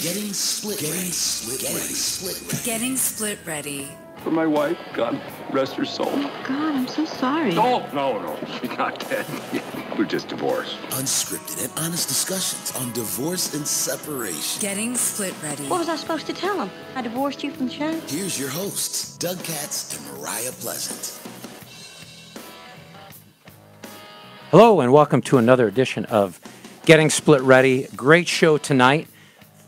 Getting split. Getting split. Getting split. Ready. Getting split ready. For my wife, God rest her soul. Oh God, I'm so sorry. No, no, no, she's not dead. We're just divorced. Unscripted and honest discussions on divorce and separation. Getting split ready. What was I supposed to tell him? I divorced you from the show? Here's your hosts, Doug Katz and Mariah Pleasant. Hello, and welcome to another edition of Getting Split Ready. Great show tonight.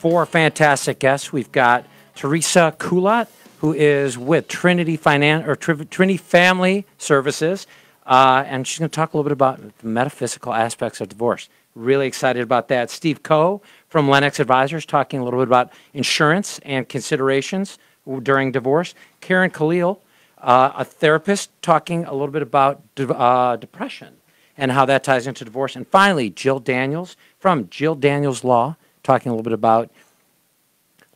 Four fantastic guests. We've got Teresa Kulat, who is with Trinity Finan- or Tri- Trinity Family Services, uh, and she's going to talk a little bit about the metaphysical aspects of divorce. Really excited about that. Steve Coe from Lenox Advisors talking a little bit about insurance and considerations during divorce. Karen Khalil, uh, a therapist, talking a little bit about de- uh, depression and how that ties into divorce. And finally, Jill Daniels from Jill Daniels Law, talking a little bit about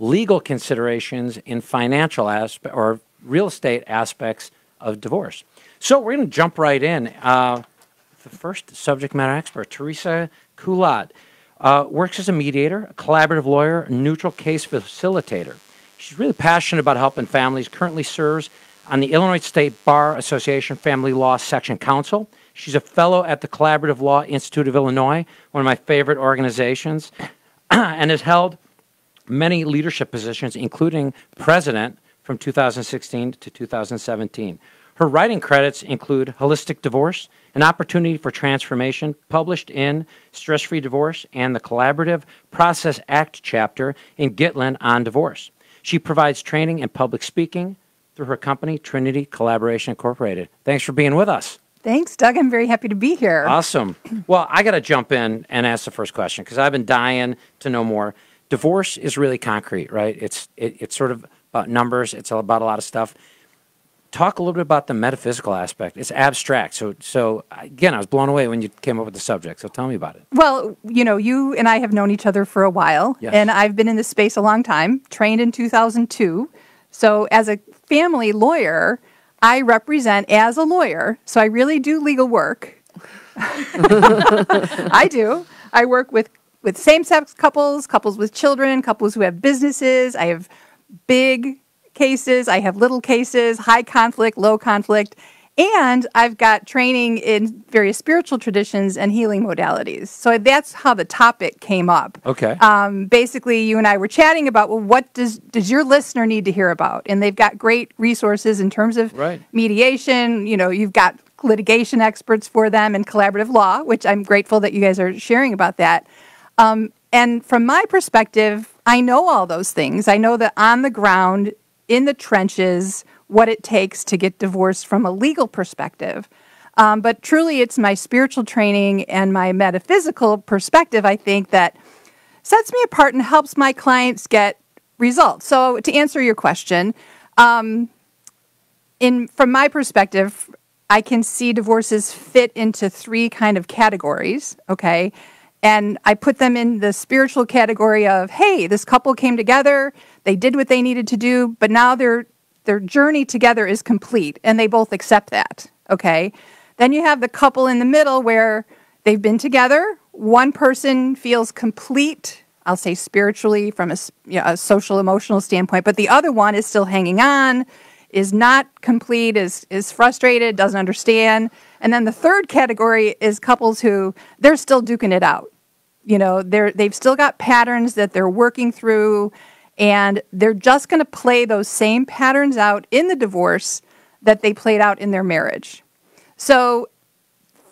legal considerations in financial aspect or real estate aspects of divorce. So we're going to jump right in. Uh, the first subject matter expert, Teresa Kulat, uh, works as a mediator, a collaborative lawyer, a neutral case facilitator. She's really passionate about helping families. Currently serves on the Illinois State Bar Association Family Law Section Council. She's a fellow at the Collaborative Law Institute of Illinois, one of my favorite organizations, and has held many leadership positions, including president from 2016 to 2017. Her writing credits include Holistic Divorce, An Opportunity for Transformation, published in Stress Free Divorce, and the Collaborative Process Act chapter in Gitlin on divorce. She provides training in public speaking through her company, Trinity Collaboration Incorporated. Thanks for being with us. Thanks, Doug. I'm very happy to be here. Awesome. Well, I got to jump in and ask the first question because I've been dying to know more. Divorce is really concrete, right? It's it, it's sort of about numbers. It's all about a lot of stuff. Talk a little bit about the metaphysical aspect. It's abstract. So so again, I was blown away when you came up with the subject. So tell me about it. Well, you know, you and I have known each other for a while, Yes. and I've been in this space a long time, trained in 2002. So, as a family lawyer, I represent as a lawyer. So, I really do legal work. I do. I work with with same-sex couples, couples with children, couples who have businesses. I have big cases, I have little cases, high conflict, low conflict, and I've got training in various spiritual traditions and healing modalities. So that's how the topic came up. Okay. Um, basically, you and I were chatting about well, what does does your listener need to hear about? And they've got great resources in terms of Right. mediation. You know, you've got litigation experts for them and collaborative law, which I'm grateful that you guys are sharing about that. Um, and from my perspective, I know all those things. I know that on the ground, in the trenches, what it takes to get divorced from a legal perspective. Um, but truly, it's my spiritual training and my metaphysical perspective, I think, that sets me apart and helps my clients get results. So, to answer your question, um, in from my perspective, I can see divorces fit into three kind of categories. Okay, and I put them in the spiritual category of, hey, this couple came together, they did what they needed to do, but now their their journey together is complete, and they both accept that. Okay, then you have the couple in the middle where they've been together. One person feels complete I'll say spiritually from a, you know, a social emotional standpoint, but the other one is still hanging on, is not complete, is is frustrated, doesn't understand. And then the third category is couples who they're still duking it out. You know, they're they've still got patterns that they're working through and they're just going to play those same patterns out in the divorce that they played out in their marriage. So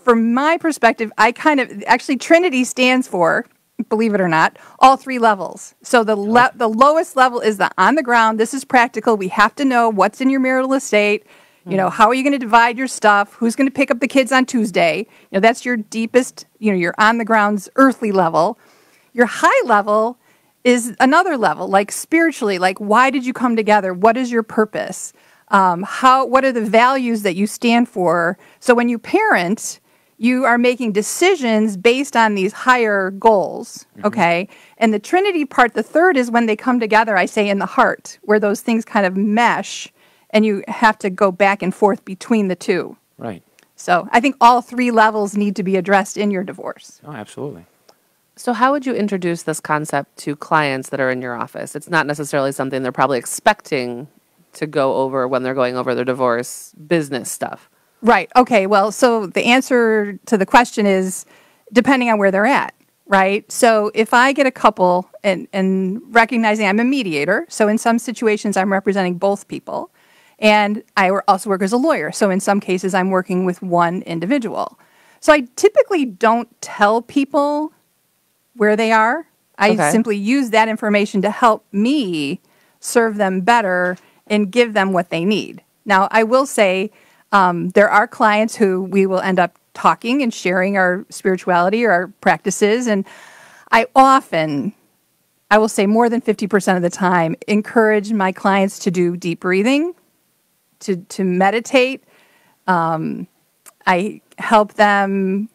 from my perspective, I kind of actually Trinity stands for, believe it or not, all three levels. So the le- the lowest level is the on the ground. This is practical. We have to know what's in your marital estate. You know, hmm. how are you going to divide your stuff? Who's going to pick up the kids on Tuesday? You know, that's your deepest, you know, your on the ground's earthly level. Your high level is another level, like spiritually, like why did you come together? What is your purpose? Um, how what are the values that you stand for? So when you parent, you are making decisions based on these higher goals. Okay. And the Trinity part, the third is when they come together, I say in the heart, where those things kind of mesh and you have to go back and forth between the two. Right. So I think all three levels need to be addressed in your divorce. Oh, absolutely. So, how would you introduce this concept to clients that are in your office? It's not necessarily something they're probably expecting to go over when they're going over their divorce business stuff. Right. Okay. Well, so the answer to the question is depending on where they're at, right? So if I get a couple and, and recognizing I'm a mediator, so in some situations I'm representing both people, and I also work as a lawyer. So in some cases I'm working with one individual. So I typically don't tell people where they are. I Okay. simply use that information to help me serve them better and give them what they need. Now, I will say um, there are clients who we will end up talking and sharing our spirituality or our practices. And I often, I will say more than 50% of the time, encourage my clients to do deep breathing, to, to meditate. Um, I help them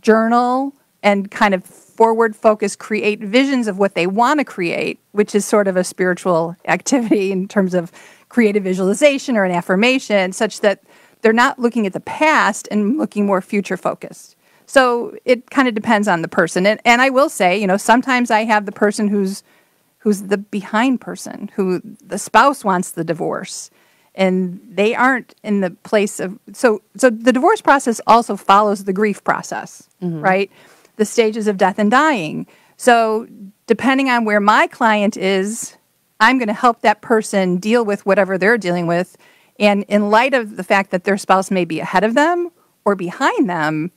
journal and kind of forward focus, create visions of what they want to create, which is sort of a spiritual activity in terms of creative visualization or an affirmation, such that they're not looking at the past and looking more future focused. So it kind of depends on the person. And, and I will say, you know, sometimes I have the person who's who's the behind person, who the spouse wants the divorce and they aren't in the place of so so the divorce process also follows the grief process mm-hmm. right the stages of death and dying. So depending on where my client is i'm going to help that person deal with whatever they're dealing with. And in light of the fact that their spouse may be ahead of them or behind them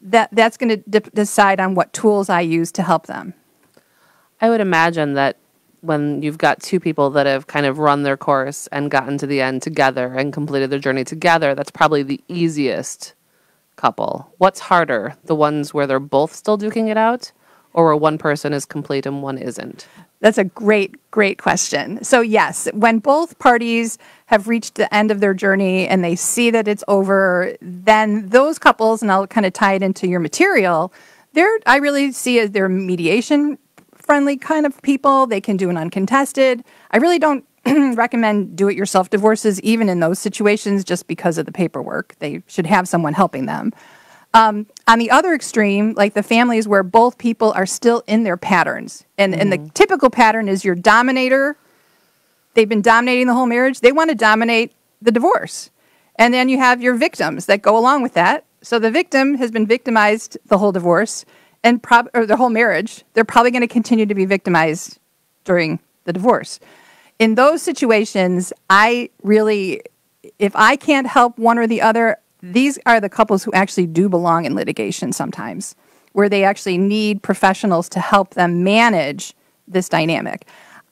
that that's going to de- decide on what tools i use to help them. I would imagine that when you've got two people that have kind of run their course and gotten to the end together and completed their journey together, that's probably the easiest couple. What's harder, the ones where they're both still duking it out, or where one person is complete and one isn't? That's a great, great question. So, yes, when both parties have reached the end of their journey and they see that it's over, then those couples, and I'll kind of tie it into your material, they're, I really see as they're mediation friendly kind of people. They can do an uncontested. I really don't recommend do it yourself divorces, even in those situations, just because of the paperwork. They should have someone helping them. Um, on the other extreme, like the families where both people are still in their patterns, and, and the typical pattern is your dominator, they've been dominating the whole marriage, they want to dominate the divorce. And then you have your victims that go along with that. So the victim has been victimized the whole divorce and prob- or the whole marriage. They're probably going to continue to be victimized during the divorce. In those situations, I really, if I can't help one or the other, these are the couples who actually do belong in litigation sometimes, where they actually need professionals to help them manage this dynamic.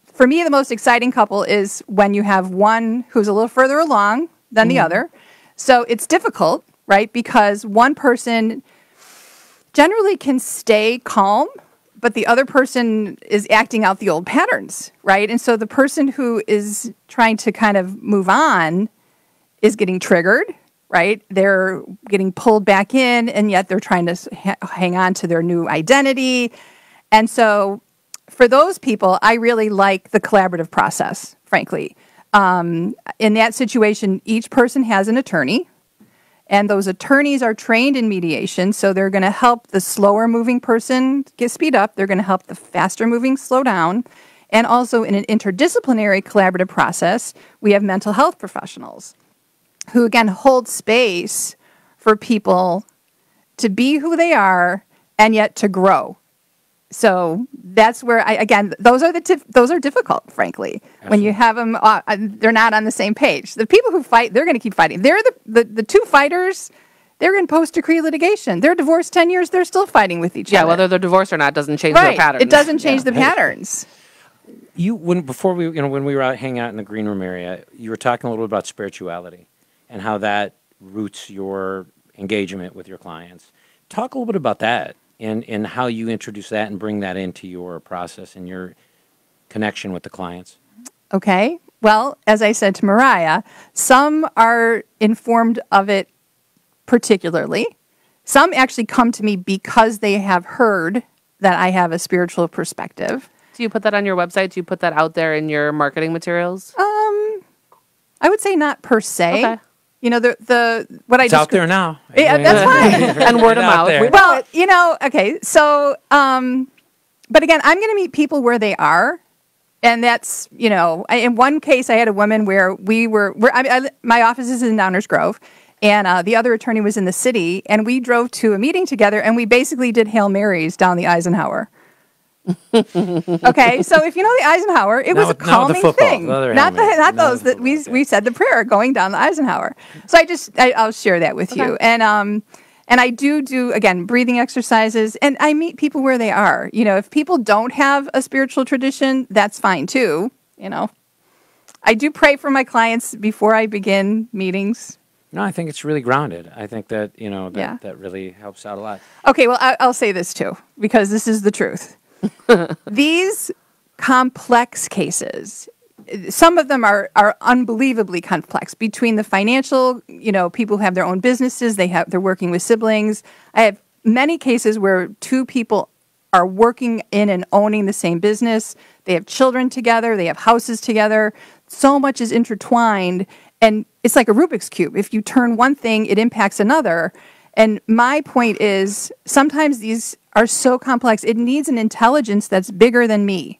For me, the most exciting couple is when you have one who's a little further along than the mm-hmm. other. So it's difficult, right? Because one person generally can stay calm, but the other person is acting out the old patterns, right? And so the person who is trying to kind of move on is getting triggered, right? They're getting pulled back in, and yet they're trying to ha- hang on to their new identity. And so for those people, I really like the collaborative process, frankly. Um, in that situation, each person has an attorney, and those attorneys are trained in mediation, so they're going to help the slower moving person get speed up. They're going to help the faster moving slow down. And also, in an interdisciplinary collaborative process, we have mental health professionals who, again, hold space for people to be who they are and yet to grow. So that's where I again those are the tif- those are difficult, frankly. When you have them, uh, uh, they're not on the same page. The people who fight, they're going to keep fighting. They're the, the the two fighters. They're in post decree litigation. They're divorced ten years. They're still fighting with each Yeah, other. Yeah, whether they're divorced or not doesn't change right. their pattern. It doesn't change the patterns. You when before we you know when we were out hanging out in the green room area, you were talking a little bit about spirituality and how that roots your engagement with your clients. Talk a little bit about that and and how you introduce that and bring that into your process and your connection with the clients. Okay. Well, as I said to Mariah, some are informed of it particularly. Some actually come to me because they have heard that I have a spiritual perspective. Do you put that on your website? Do you put that out there in your marketing materials? Um, I would say not per se. Okay. You know, the the what I It's out there now. Yeah, that's fine. And word of mouth. We- Well, you know, okay, so, um, but again, I'm going to meet people where they are. And that's, you know, I, in one case, I had a woman where we were, where I, I, my office is in Downers Grove, and uh, the other attorney was in the city, and we drove to a meeting together, and we basically did Hail Marys down the Eisenhower. okay, so if you know the Eisenhower, it was a with- the calming football, thing. the not the, not not those the that we we said the prayer going down the Eisenhower. So I just I, I'll share that with you, and um, and I do do again breathing exercises, and I meet people where they are. You know, if people don't have a spiritual tradition, that's fine too. You know, I do pray for my clients before I begin meetings. No, I think it's really grounded. I think that you know that Yeah. that really helps out a lot. Okay, well, I, I'll say this too, because this is the truth. These complex cases, some of them are, are unbelievably complex between the financial, you know, people who have their own businesses, they have, they're working with siblings. I have many cases where two people are working in and owning the same business. They have children together, they have houses together. So much is intertwined, and it's like a Rubik's Cube. If you turn one thing, it impacts another. And my point is sometimes these are so complex, it needs an intelligence that's bigger than me,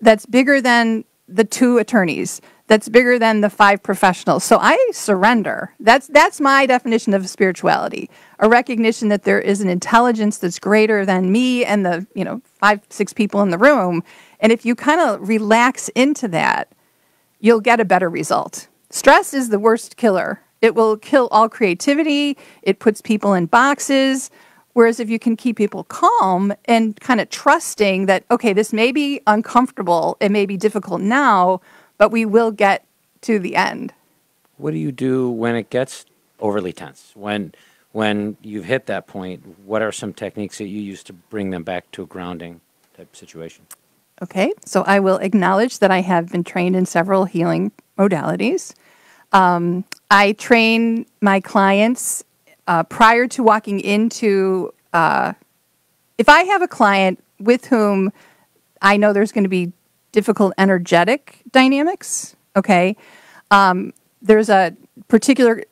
that's bigger than the two attorneys, that's bigger than the five professionals. So I surrender. That's that's my definition of spirituality. A recognition that there is an intelligence that's greater than me and the, you know, five, six people in the room. And if you kind of relax into that, you'll get a better result. Stress is the worst killer. It will kill all creativity, it puts people in boxes. Whereas if you can keep people calm and kind of trusting that, okay, this may be uncomfortable, it may be difficult now, but we will get to the end. What do you do when it gets overly tense? When when you've hit that point, what are some techniques that you use to bring them back to a grounding type situation? Okay, so I will acknowledge that I have been trained in several healing modalities. Um, I train my clients uh, prior to walking into. Uh, if I have a client with whom I know there's going to be difficult energetic dynamics, okay, um, there's a particular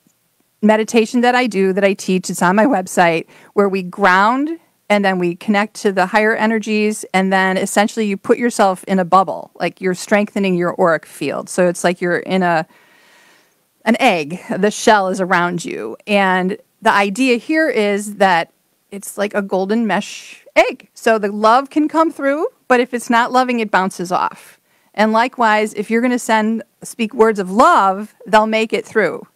meditation that I do that I teach. It's on my website where we ground and then we connect to the higher energies and then essentially you put yourself in a bubble like you're strengthening your auric field so it's like you're in a an egg the shell is around you and the idea here is that it's like a golden mesh egg so the love can come through but if it's not loving it bounces off and likewise if you're going to send speak words of love they'll make it through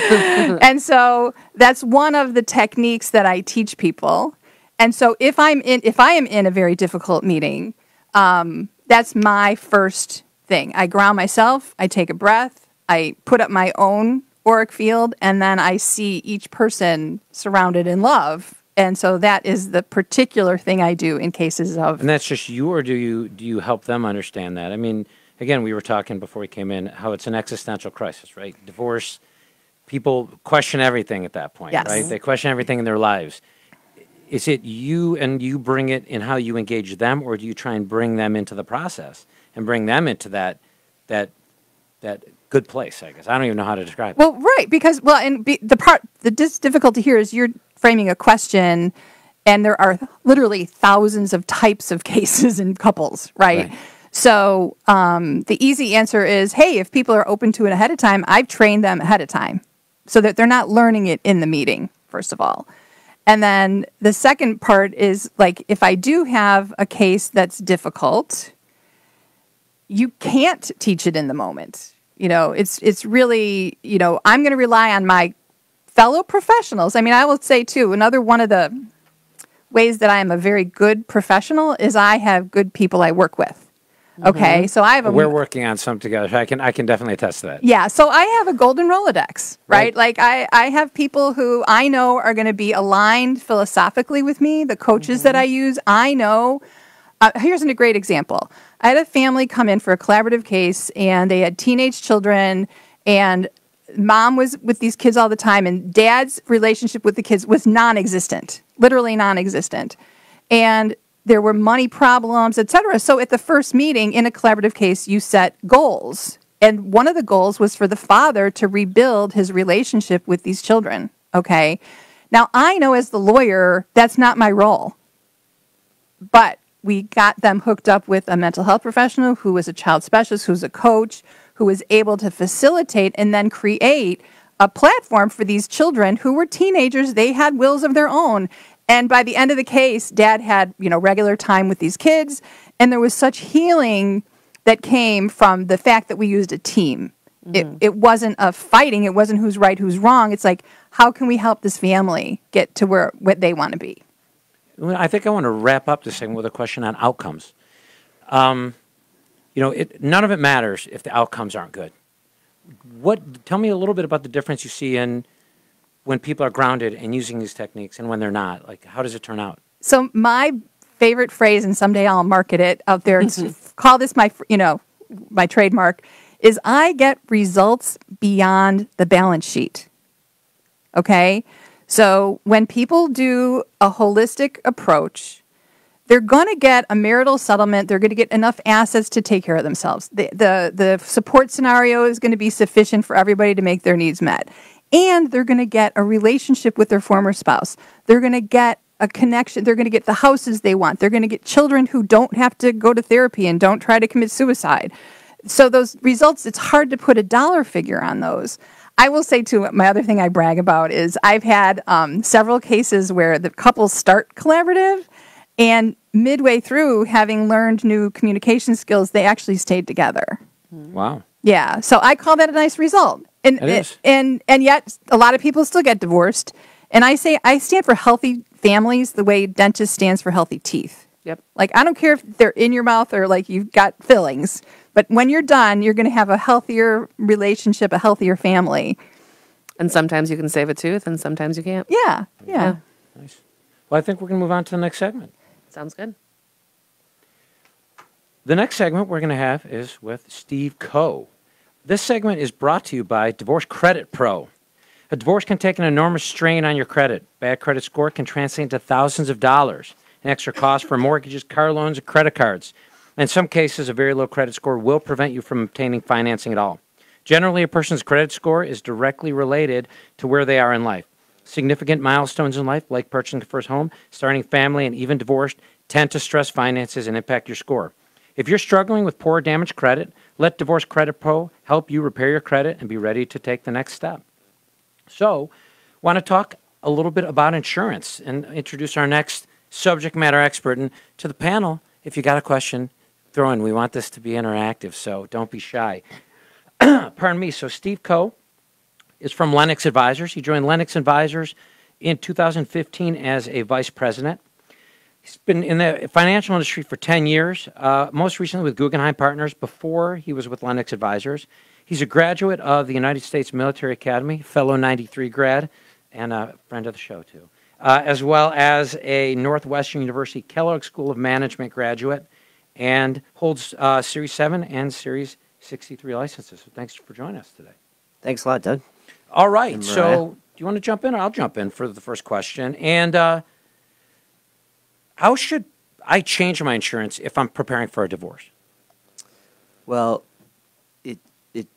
and so that's one of the techniques that I teach people. And so if I'm in, if I am in a very difficult meeting, um, that's my first thing. I ground myself. I take a breath. I put up my own auric field, and then I see each person surrounded in love. And so that is the particular thing I do in cases of And that's just you, or do you do you help them understand that? I mean, again, we were talking before we came in how it's an existential crisis, right? Divorce, people question everything at that point, Yes. right? They question everything in their lives. Is it you and you bring it in how you engage them, or do you try and bring them into the process and bring them into that that that good place? I guess I don't even know how to describe it. Well, right, because well, and be, the part the dis- difficulty here is you're framing a question, and there are literally thousands of types of cases in couples, right? Right. So um, the easy answer is, hey, if people are open to it ahead of time, I've trained them ahead of time, so that they're not learning it in the meeting. First of all. And then the second part is like if I do have a case that's difficult, you can't teach it in the moment. You know, it's it's really, you know, I'm going to rely on my fellow professionals. I mean, I will say too, another one of the ways that I am a very good professional is I have good people I work with. Okay? So I have a We're working on some together. I can I can definitely attest to that. yeah, so I have a golden Rolodex, right? Right. Like I, I have people who I know are going to be aligned philosophically with me. The coaches that I use, I know. Uh, here's a great example. I had a family come in for a collaborative case, and they had teenage children, and mom was with these kids all the time, and dad's relationship with the kids was non-existent, literally non-existent, and there were money problems, etc. So at the first meeting in a collaborative case, you set goals And one of the goals was for the father to rebuild his relationship with these children. Okay. Now, I know as the lawyer, that's not my role. But we got them hooked up with a mental health professional who was a child specialist, who's a coach, who was able to facilitate and then create a platform for these children who were teenagers. They had wills of their own. And by the end of the case, dad had, you know, regular time with these kids. And there was such healing that came from the fact that we used a team. Mm-hmm. It, it wasn't a fighting. It wasn't who's right, who's wrong. It's like, how can we help this family get to where what they want to be? I think I want to wrap up this thing with a question on outcomes. Um, you know, it, none of it matters if the outcomes aren't good. What? Tell me a little bit about the difference you see in when people are grounded and using these techniques and when they're not. Like, how does it turn out? So my favorite phrase, and someday I'll market it out there. Call this my, you know, my trademark. Is I get results beyond the balance sheet. Okay, so when people do a holistic approach, they're going to get a marital settlement. They're going to get enough assets to take care of themselves. The, the, the support scenario is going to be sufficient for everybody to make their needs met. And they're going to get a relationship with their former spouse. They're going to get a connection. They're going to get the houses they want. They're going to get children who don't have to go to therapy and don't try to commit suicide. So, those results, it's hard to put a dollar figure on those. I will say too, my other thing I brag about is I've had um, several cases where the couples start collaborative, and midway through, having learned new communication skills, they actually stayed together. Wow. Yeah, so I call that a nice result. And It is. and and yet a lot of people still get divorced. And I say I stand for healthy families the way dentist stands for healthy teeth. Yep. Like I don't care if they're in your mouth or like you've got fillings, but when you're done, you're going to have a healthier relationship, a healthier family. And sometimes you can save a tooth, and sometimes you can't. Yeah, yeah. Nice. Well, I think we're going to move on to the next segment. Sounds good. The next segment we're going to have is with Steve Coe. This segment is brought to you by Divorce Credit Pro. A divorce can take an enormous strain on your credit. Bad credit score can translate into thousands of dollars, an extra cost for mortgages, car loans, and credit cards. In some cases, a very low credit score will prevent you from obtaining financing at all. Generally, a person's credit score is directly related to where they are in life. Significant milestones in life, like purchasing a first home, starting family, and even divorced, tend to stress finances and impact your score. If you're struggling with poor or damaged credit, let Divorce Credit Pro help you repair your credit and be ready to take the next step. So, want to talk a little bit about insurance and introduce our next subject matter expert. And to the panel, if you got a question, throw in. We want this to be interactive, so don't be shy. Pardon me. So, Steve Coe is from Lenox Advisors. He joined Lenox Advisors in 2015 as a vice president. He's been in the financial industry for 10 years, uh, most recently with Guggenheim Partners. Before he was with Lenox Advisors, he's a graduate of the United States Military Academy, fellow 93 grad, and a friend of the show, too, uh, as well as a Northwestern University Kellogg School of Management graduate, and holds uh, Series 7 and Series 63 licenses. So thanks for joining us today. Thanks a lot, Doug. All right. So, do you want to jump in, or I'll jump in for the first question? And uh, how should I change my insurance if I'm preparing for a divorce? Well, it it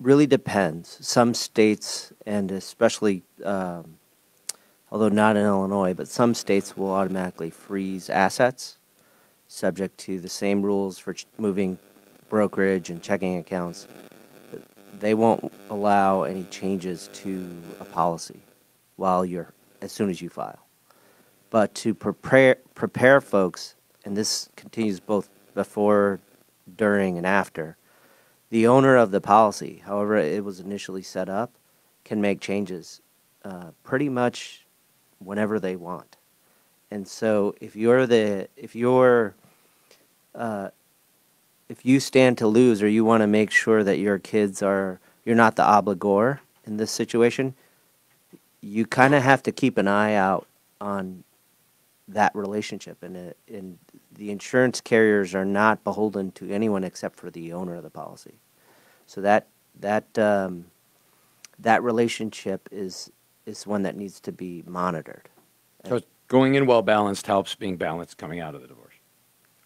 really depends. Some states, and especially, um, although not in Illinois, but some states will automatically freeze assets, subject to the same rules for moving brokerage and checking accounts. They won't allow any changes to a policy while you're as soon as you file. But to prepare prepare folks, and this continues both before, during, and after, the owner of the policy, however it was initially set up, can make changes uh, pretty much whenever they want. And so, if you're the if you're uh, if you stand to lose, or you want to make sure that your kids are you're not the obligor in this situation, you kind of have to keep an eye out on that relationship. And it, and the insurance carriers are not beholden to anyone except for the owner of the policy. So that that um, that relationship is is one that needs to be monitored. So, going in well balanced helps being balanced coming out of the divorce.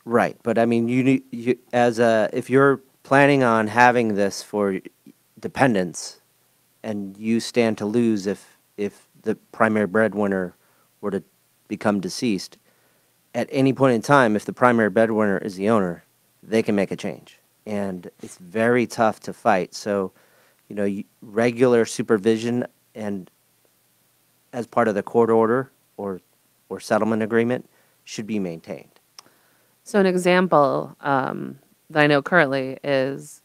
right but i mean you you as a if you're planning on having this for dependents, and you stand to lose if if the primary breadwinner were to become deceased. At any point in time, if the primary breadwinner is the owner, they can make a change, and it's very tough to fight. So, you know, regular supervision and as part of the court order or or settlement agreement should be maintained. So an example um, that I know currently is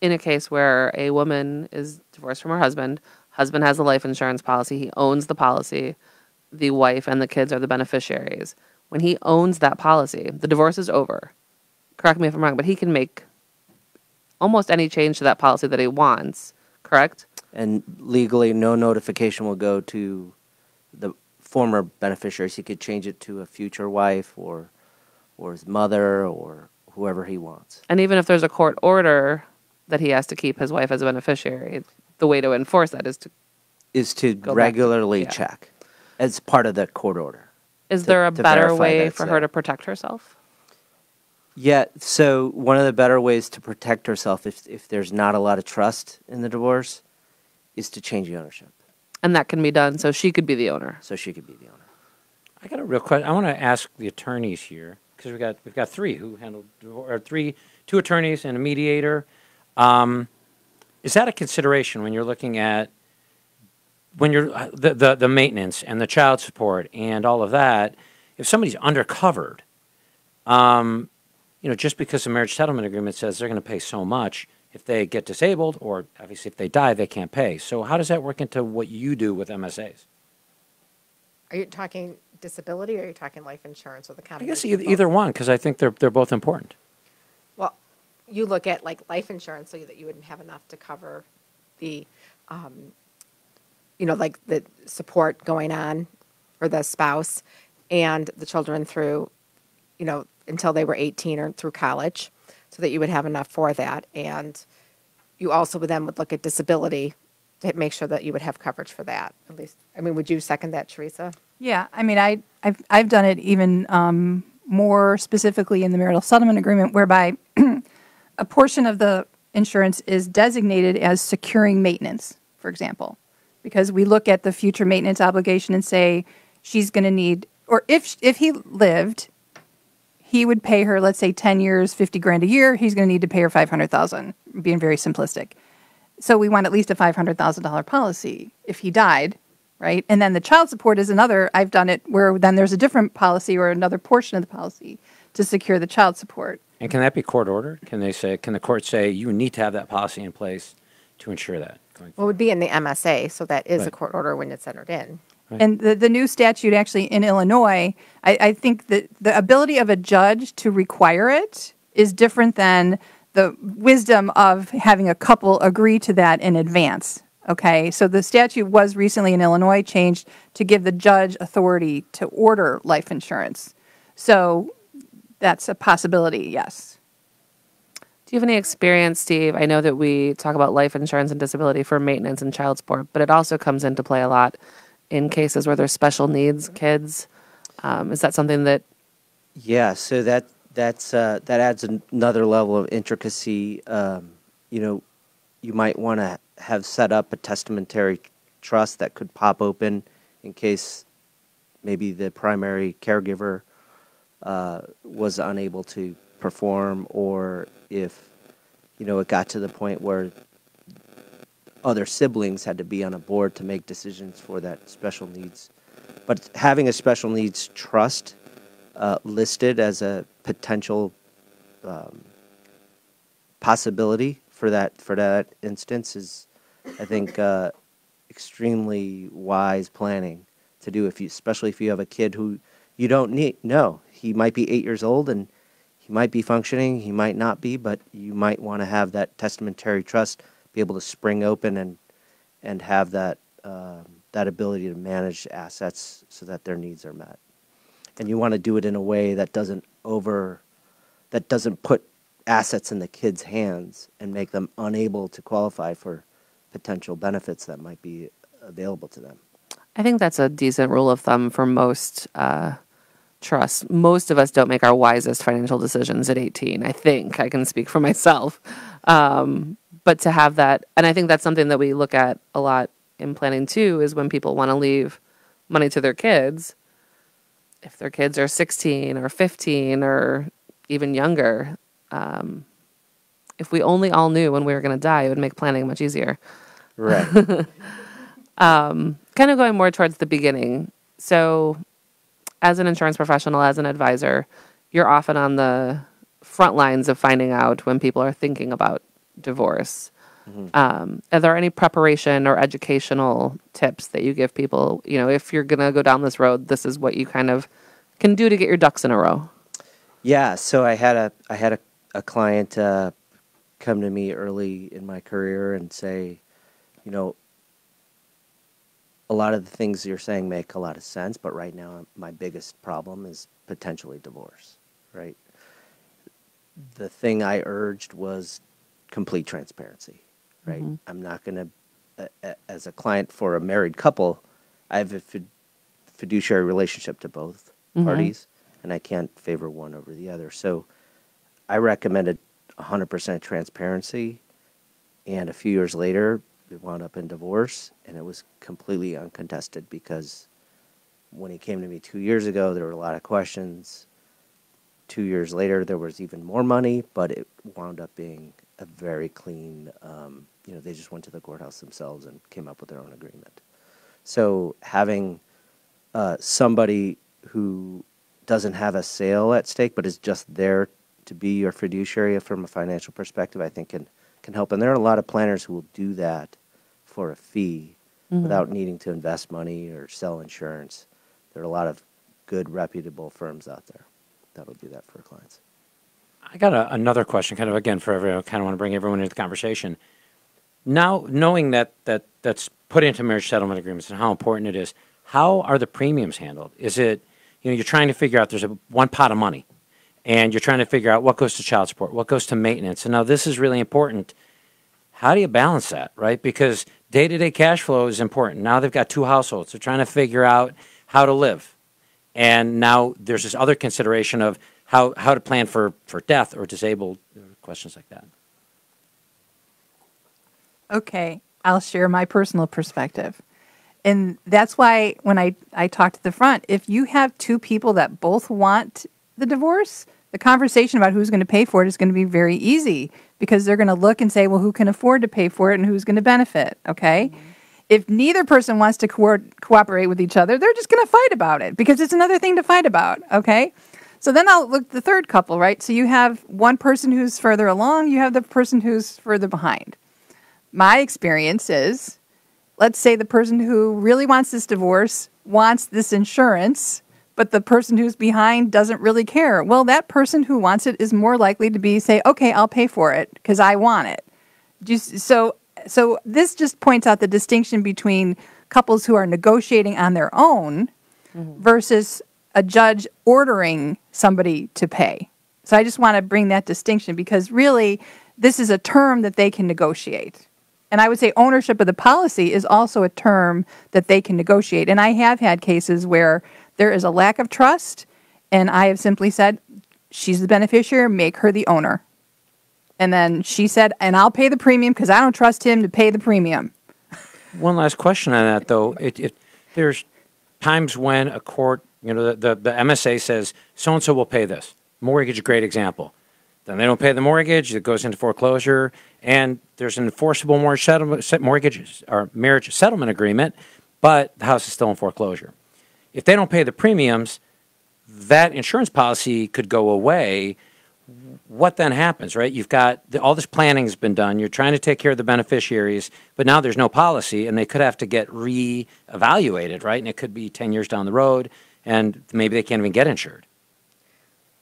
in a case where a woman is divorced from her husband. Husband has a life insurance policy. He owns the policy. The wife and the kids are the beneficiaries. When he owns that policy, the divorce is over. Correct me if I'm wrong, but he can make almost any change to that policy that he wants. Correct? And legally, no notification will go to the former beneficiaries. He could change it to a future wife or or his mother or whoever he wants. And even if there's a court order that he has to keep his wife as a beneficiary, the way to enforce that is to Is to back to- regularly yeah. check as part of the court order. Is to- there a better way for her to protect herself? Yeah, so one of the better ways to protect herself if if there's not a lot of trust in the divorce is to change the ownership And that can be done so she could be the owner. so she could be the owner. I got a real question. I want to ask the attorneys here because we got we've got three who handle or three two attorneys and a mediator. Um, is that a consideration when you're looking at when you're uh, the, the the maintenance and the child support and all of that? If somebody's undercovered, um, you know, just because the marriage settlement agreement says they're going to pay so much, if they get disabled or obviously if they die, they can't pay. So how does that work into what you do with MSAs? Are you talking disability or are you talking life insurance or the I combination? guess of either, both? either one because I think they're they're both important. Well, you look at like life insurance so that you wouldn't have enough to cover the, um, you know, like the support going on for the spouse and the children through, you know, until they were 18 or through college, so that you would have enough for that. And you also then would look at disability to make sure that you would have coverage for that. At least, I mean, would you second that, Teresa? Yeah, I mean, I, I've, I've done it even um, more specifically in the marital settlement agreement, whereby a portion of the insurance is designated as securing maintenance, for example, because we look at the future maintenance obligation and say she's going to need, or if if he lived, he would pay her, let's say, ten years, fifty grand a year. He's going to need to pay her five hundred thousand. Being very simplistic. So we want at least a five hundred thousand dollar policy if he died, right? And then the child support is another. I've done it where then there's a different policy or another portion of the policy to secure the child support. And can that be court ordered? Can they say, can the court say you need to have that policy in place to ensure that? Well, it would be in the MSA, so that is a court order when it's entered in. Right. And the, the new statute actually in Illinois, I, I think that the ability of a judge to require it is different than the wisdom of having a couple agree to that in advance. Okay, so the statute was recently in Illinois changed to give the judge authority to order life insurance. So that's a possibility, yes. Do you have any experience, Steve? I know that we talk about life insurance and disability for maintenance and child support, but it also comes into play a lot in cases where there's special needs kids. Um, is that something that Yeah, so that that's uh, that adds an- another level of intricacy. Um, you know, you might want to have set up a testamentary trust that could pop open in case maybe the primary caregiver uh, was unable to perform, or if you know it got to the point where other siblings had to be on a board to make decisions for that special needs. But having a special needs trust uh, listed as a potential um, possibility for that for that instance is, I think, uh, extremely wise planning to do. If you, especially if you have a kid who you don't need, no, he might be eight years old and he might be functioning, he might not be, but you might want to have that testamentary trust able to spring open and and have that um, that ability to manage assets so that their needs are met and you want to do it in a way that doesn't over that doesn't put assets in the kids' hands and make them unable to qualify for potential benefits that might be available to them. I think that's a decent rule of thumb for most uh, trust. Most of us don't make our wisest financial decisions at 18. I think I can speak for myself. Um, but to have that, and I think that's something that we look at a lot in planning too, is when people want to leave money to their kids. If their kids are 16 or 15 or even younger, um, if we only all knew when we were going to die, it would make planning much easier. Right. um, kind of going more towards the beginning. So, as an insurance professional, as an advisor, you're often on the front lines of finding out when people are thinking about divorce. Um, are there any preparation or educational tips that you give people? You know, if you're going to go down this road, this is what you kind of can do to get your ducks in a row. Yeah, so I had a I had a, a client uh, come to me early in my career and say, you know, a lot of the things you're saying make a lot of sense, but right now my biggest problem is potentially divorce, right? The thing I urged was complete transparency, right? Mhm. I'm not going to, uh, as a client for a married couple, I have a fid- fiduciary relationship to both Mhm. parties, and I can't favor one over the other. So I recommended 100% transparency, and a few years later, we wound up in divorce, and it was completely uncontested because when he came to me two years ago, there were a lot of questions. Two years later, there was even more money, but it wound up being a very clean. Um, you know, they just went to the courthouse themselves and came up with their own agreement. So having uh, somebody who doesn't have a sale at stake, but is just there to be your fiduciary from a financial perspective, I think can can help. And there are a lot of planners who will do that for a fee Mhm. without needing to invest money or sell insurance. There are a lot of good, reputable firms out there that'll do that for clients. I got a, another question, kind of again for everyone. I Kind of want to bring everyone into the conversation. Now, knowing that that that's put into marriage settlement agreements and how important it is, how are the premiums handled? Is it you know you're trying to figure out there's a one pot of money, and you're trying to figure out what goes to child support, what goes to maintenance, and now this is really important. How do you balance that, right? Because day to day cash flow is important. Now they've got two households. They're trying to figure out how to live. And now there's this other consideration of how, how to plan for, for death or disabled, questions like that. Okay, I'll share my personal perspective. And that's why when I, I talk to the front, if you have two people that both want the divorce, the conversation about who's going to pay for it is going to be very easy because they're going to look and say, well, who can afford to pay for it and who's going to benefit? Okay. Mm-hmm. If neither person wants to co- cooperate with each other, they're just going to fight about it because it's another thing to fight about. Okay. So then I'll look the third couple, right? So you have one person who's further along, you have the person who's further behind. My experience is let's say the person who really wants this divorce wants this insurance, but the person who's behind doesn't really care. Well, that person who wants it is more likely to be say, "Okay, I'll pay for it because I want it." Just so so this just points out the distinction between couples who are negotiating on their own mm-hmm. versus a judge ordering somebody to pay. So I just want to bring that distinction because really this is a term that they can negotiate. And I would say ownership of the policy is also a term that they can negotiate. And I have had cases where there is a lack of trust, and I have simply said, she's the beneficiary, make her the owner. And then she said, and I'll pay the premium because I don't trust him to pay the premium. One last question on that, though. It, it, there's times when a court, you know, the, the, the MSA says so and so will pay this. Mortgage, a great example. Then they don't pay the mortgage, it goes into foreclosure, and there's an enforceable mortgage settlement, mortgage or marriage settlement agreement, but the house is still in foreclosure. If they don't pay the premiums, that insurance policy could go away. What then happens, right? You've got the, all this planning has been done. You're trying to take care of the beneficiaries, but now there's no policy, and they could have to get re-evaluated, right? And it could be 10 years down the road, and maybe they can't even get insured.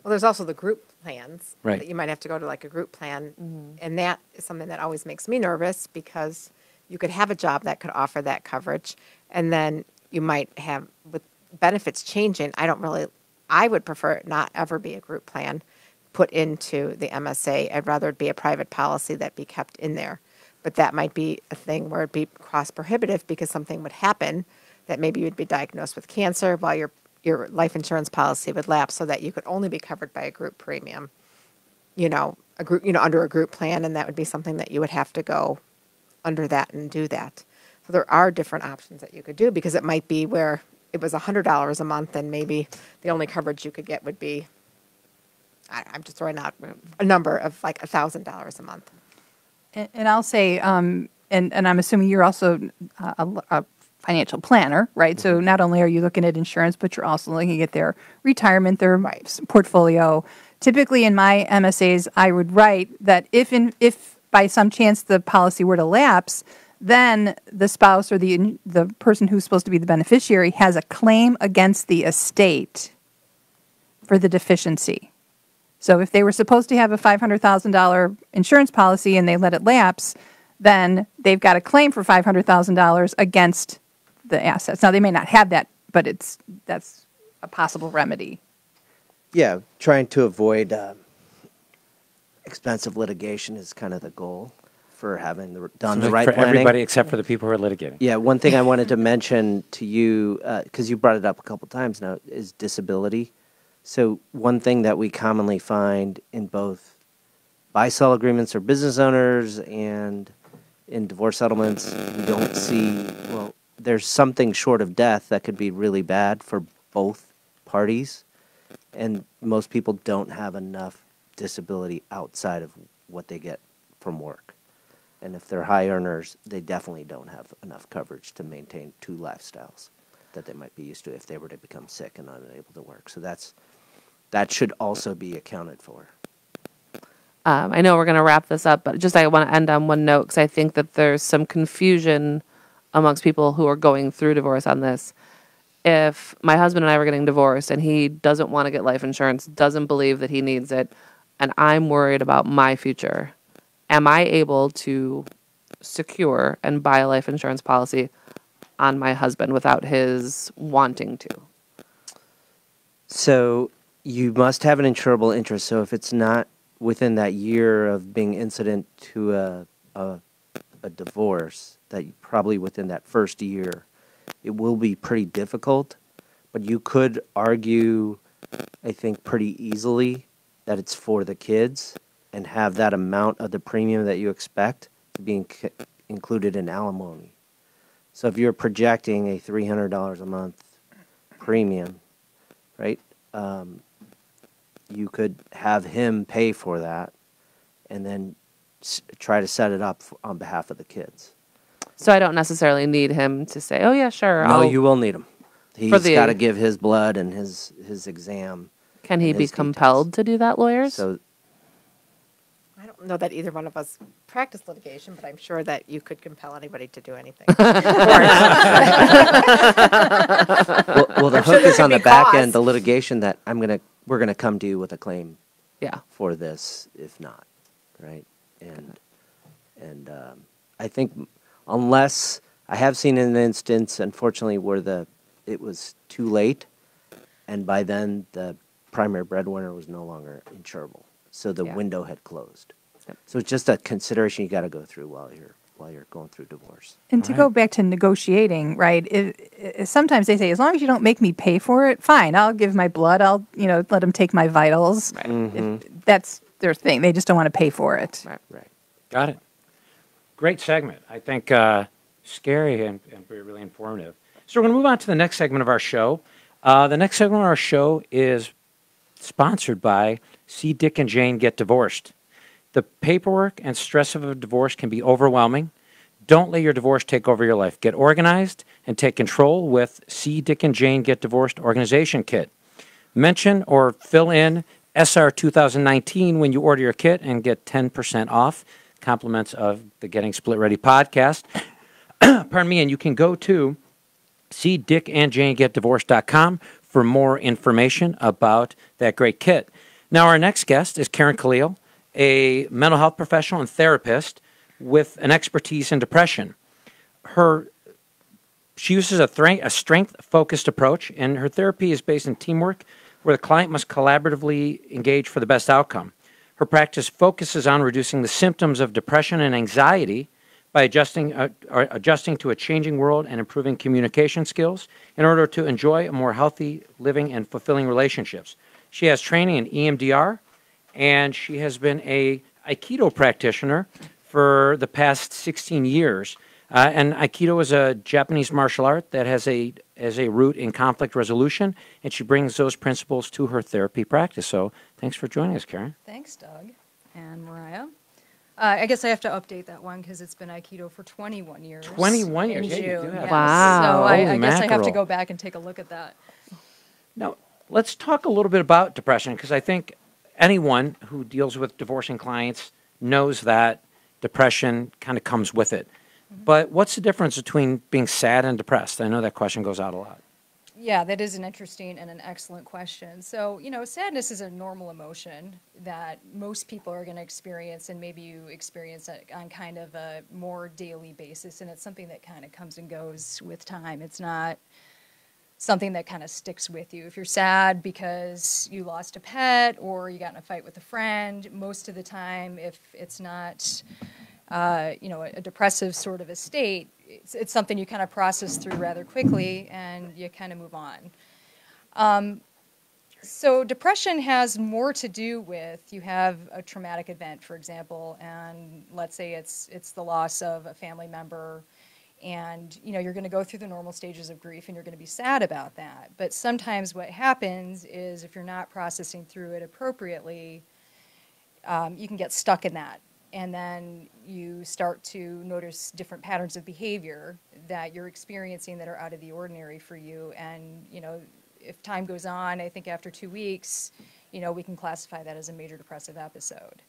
Well, there's also the group plans. Right. That you might have to go to like a group plan. Mm-hmm. And that is something that always makes me nervous because you could have a job that could offer that coverage. And then you might have, with benefits changing, I don't really, I would prefer it not ever be a group plan put into the MSA. I'd rather it be a private policy that be kept in there. But that might be a thing where it'd be cross prohibitive because something would happen that maybe you'd be diagnosed with cancer while you're your life insurance policy would lapse so that you could only be covered by a group premium, you know, a group, you know, under a group plan, and that would be something that you would have to go under that and do that. So there are different options that you could do because it might be where it was $100 a month and maybe the only coverage you could get would be, I, I'm just throwing out a number of like $1,000 a month. And, and I'll say, um, and, and I'm assuming you're also uh, a, a financial planner, right? So mm-hmm. not only are you looking at insurance, but you're also looking at their retirement, their portfolio. Typically, in my MSAs, I would write that if in if by some chance the policy were to lapse, then the spouse or the the person who's supposed to be the beneficiary has a claim against the estate for the deficiency. So if they were supposed to have a $500,000 insurance policy and they let it lapse, then they've got a claim for $500,000 against the assets. Now they may not have that, but it's that's a possible remedy. Yeah, trying to avoid um, expensive litigation is kind of the goal for having the, done Seems the like right for planning. everybody except for the people who are litigating. Yeah, one thing I wanted to mention to you, because you brought it up a couple times now, is disability. So, one thing that we commonly find in both buy sell agreements or business owners and in divorce settlements, we don't see, well, there's something short of death that could be really bad for both parties. And most people don't have enough disability outside of what they get from work. And if they're high earners, they definitely don't have enough coverage to maintain two lifestyles that they might be used to if they were to become sick and unable to work. So that's that should also be accounted for. Um, I know we're going to wrap this up, but just I want to end on one note because I think that there's some confusion amongst people who are going through divorce on this. If my husband and I were getting divorced and he doesn't want to get life insurance, doesn't believe that he needs it, and I'm worried about my future, am I able to secure and buy a life insurance policy on my husband without his wanting to? So you must have an insurable interest. So if it's not within that year of being incident to a, a, a divorce, that probably within that first year, it will be pretty difficult. But you could argue, I think, pretty easily that it's for the kids and have that amount of the premium that you expect to be inc- included in alimony. So if you're projecting a $300 a month premium, right? Um, you could have him pay for that and then try to set it up on behalf of the kids. So I don't necessarily need him to say, "Oh yeah, sure." No, I'll, you will need him. He's For the- got to give his blood and his his exam. Can he be his details. compelled to do that, lawyers? So I don't know that either one of us practice litigation, but I'm sure that you could compel anybody to do anything. well, well, the I'm hook there is could on the back costs. end, the litigation that I'm gonna we're gonna come to you with a claim yeah. for this if not, right? And and um, I think unless I have seen an instance, unfortunately, where the it was too late, and by then the primary breadwinner was no longer insurable, so the Yeah. window had closed. Yep. So it's just a consideration you got to go through while you're while you're going through divorce. And to go back to negotiating, right? It, it, sometimes they say, as long as you don't make me pay for it, fine. I'll give my blood. I'll, you know, let them take my vitals. If- mm-hmm. that's their thing. They just don't want to pay for it. Right. Right. Got it. Great segment. I think uh, scary and, and really informative. So we're going to move on to the next segment of our show. Uh, the next segment of our show is sponsored by See Dick and Jane Get Divorced. The paperwork and stress of a divorce can be overwhelming. Don't let your divorce take over your life. Get organized and take control with See Dick and Jane Get Divorced Organization Kit. Mention or fill in SR 2019 when you order your kit and get 10% off. Compliments of the Getting Split Ready podcast. Pardon me, and you can go to see Dick and Jane Get Divorced.com for more information about that great kit. Now, our next guest is Karen Khalil, a mental health professional and therapist with an expertise in depression. Her she uses a, a strength focused approach, and her therapy is based in teamwork where the client must collaboratively engage for the best outcome. Her practice focuses on reducing the symptoms of depression and anxiety by adjusting, uh, adjusting to a changing world and improving communication skills in order to enjoy a more healthy living and fulfilling relationships. She has training in EMDR, and she has been a Aikido practitioner for the past 16 years. Uh, and Aikido is a Japanese martial art that has a has a root in conflict resolution, and she brings those principles to her therapy practice. So, thanks for joining us, Karen. Thanks, Doug and Mariah. Uh, I guess I have to update that one because it's been Aikido for 21 years. 21 years, yeah, you do have yes. Wow. So I, I guess I have to go back and take a look at that. Now, let's talk a little bit about depression because I think anyone who deals with divorcing clients knows that depression kind of comes with it. But what's the difference between being sad and depressed? I know that question goes out a lot. Yeah, that is an interesting and an excellent question. So, you know, sadness is a normal emotion that most people are going to experience, and maybe you experience it on kind of a more daily basis. And it's something that kind of comes and goes with time. It's not something that kind of sticks with you. If you're sad because you lost a pet or you got in a fight with a friend, most of the time, if it's not, uh, you know, a, a depressive sort of a state, it's, it's something you kind of process through rather quickly and you kind of move on. Um, so depression has more to do with you have a traumatic event, for example, and let's say it's it's the loss of a family member, and you know you're going to go through the normal stages of grief and you're going to be sad about that. But sometimes what happens is if you're not processing through it appropriately, um, you can get stuck in that. And then you start to notice different patterns of behavior that you're experiencing that are out of the ordinary for you. And, you know, if time goes on, I think after two weeks, you know, we can classify that as a major depressive episode.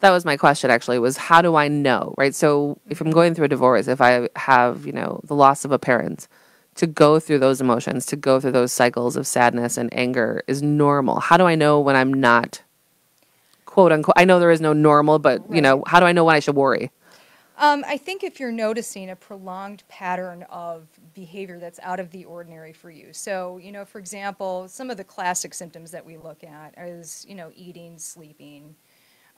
That was my question actually was how do I know, right? So if I'm mm-hmm. going through a divorce, if I have, you know, the loss of a parent, to go through those emotions, to go through those cycles of sadness and anger is normal. How do I know when I'm not quote unquote I know there is no normal, but you know, how do I know when I should worry? Um, I think if you're noticing a prolonged pattern of behavior that's out of the ordinary for you. So, you know, for example, some of the classic symptoms that we look at is, you know, eating, sleeping.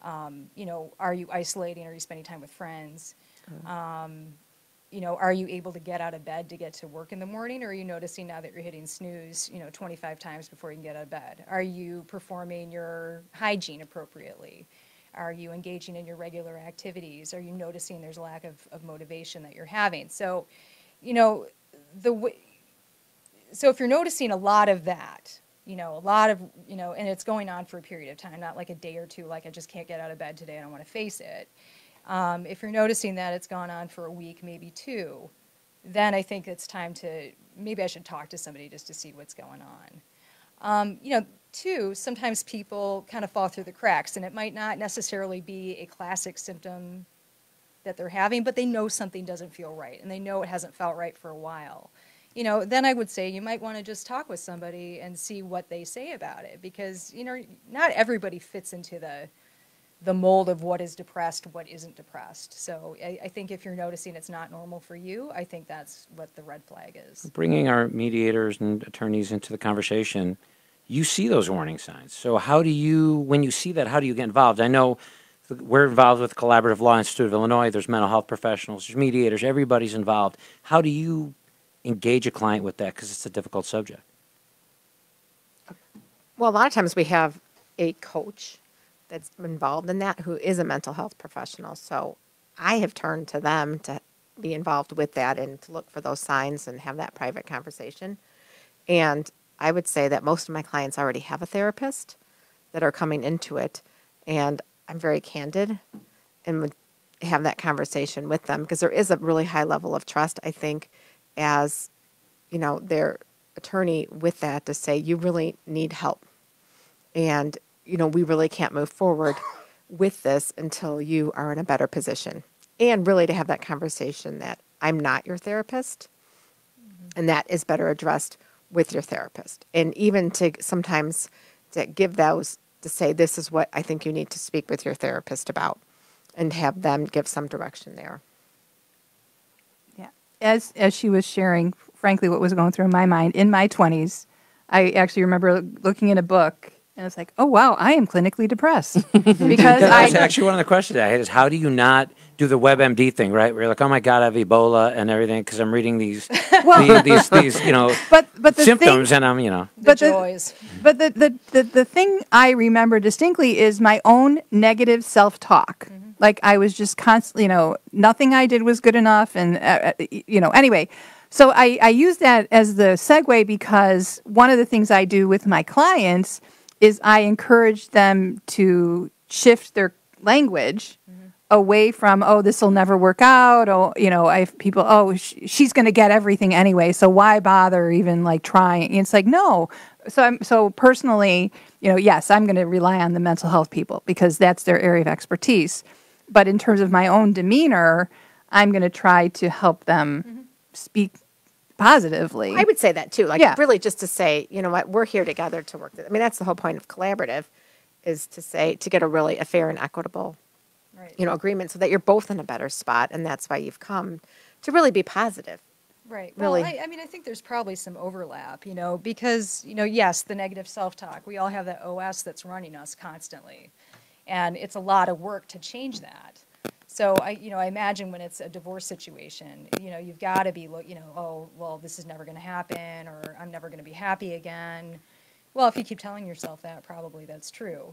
Um, you know, are you isolating? Are you spending time with friends? Um, you know, are you able to get out of bed to get to work in the morning? Or are you noticing now that you're hitting snooze, you know, 25 times before you can get out of bed? Are you performing your hygiene appropriately? Are you engaging in your regular activities? Are you noticing there's a lack of, of motivation that you're having? So, you know, the w- so if you're noticing a lot of that, you know, a lot of, you know, and it's going on for a period of time, not like a day or two, like I just can't get out of bed today, I don't want to face it. Um, if you're noticing that it's gone on for a week, maybe two, then I think it's time to, maybe I should talk to somebody just to see what's going on. Um, you know, two, sometimes people kind of fall through the cracks, and it might not necessarily be a classic symptom that they're having, but they know something doesn't feel right, and they know it hasn't felt right for a while. You know, then I would say you might want to just talk with somebody and see what they say about it, because you know, not everybody fits into the the mold of what is depressed, what isn't depressed. So I, I think if you're noticing it's not normal for you, I think that's what the red flag is. Bringing our mediators and attorneys into the conversation, you see those warning signs. So, how do you, when you see that, how do you get involved? I know we're involved with Collaborative Law Institute of Illinois. There's mental health professionals, there's mediators, everybody's involved. How do you engage a client with that? Because it's a difficult subject. Well, a lot of times we have a coach that's involved in that who is a mental health professional. So I have turned to them to be involved with that and to look for those signs and have that private conversation. And I would say that most of my clients already have a therapist that are coming into it. And I'm very candid and would have that conversation with them because there is a really high level of trust, I think, as you know, their attorney with that to say, you really need help. And, you know, we really can't move forward with this until you are in a better position. And really to have that conversation that I'm not your therapist mm-hmm. and that is better addressed with your therapist. And even to sometimes to give those to say, this is what I think you need to speak with your therapist about and have them give some direction there. Yeah. As as she was sharing, frankly, what was going through my mind in my twenties, I actually remember looking in a book And it's like, oh wow, I am clinically depressed because That's I actually one of the questions I had is how do you not do the WebMD thing, right? Where you're like, oh my God, I have Ebola and everything because I'm reading these, these, these, these, you know, But but the symptoms thing, and I'm, you know, The But the- joys. but the, the the the thing I remember distinctly is my own negative self talk. Like I was just constantly, you know, nothing I did was good enough, and uh, uh, you know, anyway. So I I use that as the segue because one of the things I do with my clients is I encourage them to shift their language mm-hmm. away from oh this will never work out oh you know i people oh sh- she's going to get everything anyway so why bother even like trying? It's like no. So i'm so personally you know yes i'm going to rely on the mental health people because that's their area of expertise. But in terms of my own demeanor i'm going to try to help them mm-hmm. speak positively I would say that too. Like Yeah. really just to say, you know what, we're here together to work. This. I mean, that's the whole point of collaborative is to say to get a really a fair and equitable, Right. you know, agreement so that you're both in a better spot and that's why you've come to really be positive. Right. really- Well, I, I mean, I think there's probably some overlap, you know, because, you know, yes, the negative self talk, we all have that OS that's running us constantly. And it's a lot of work to change that. So I, you know, I imagine when it's a divorce situation, you know, you've got to be, look, you know, oh, well, this is never going to happen, or I'm never going to be happy again. Well, if you keep telling yourself that, probably that's true.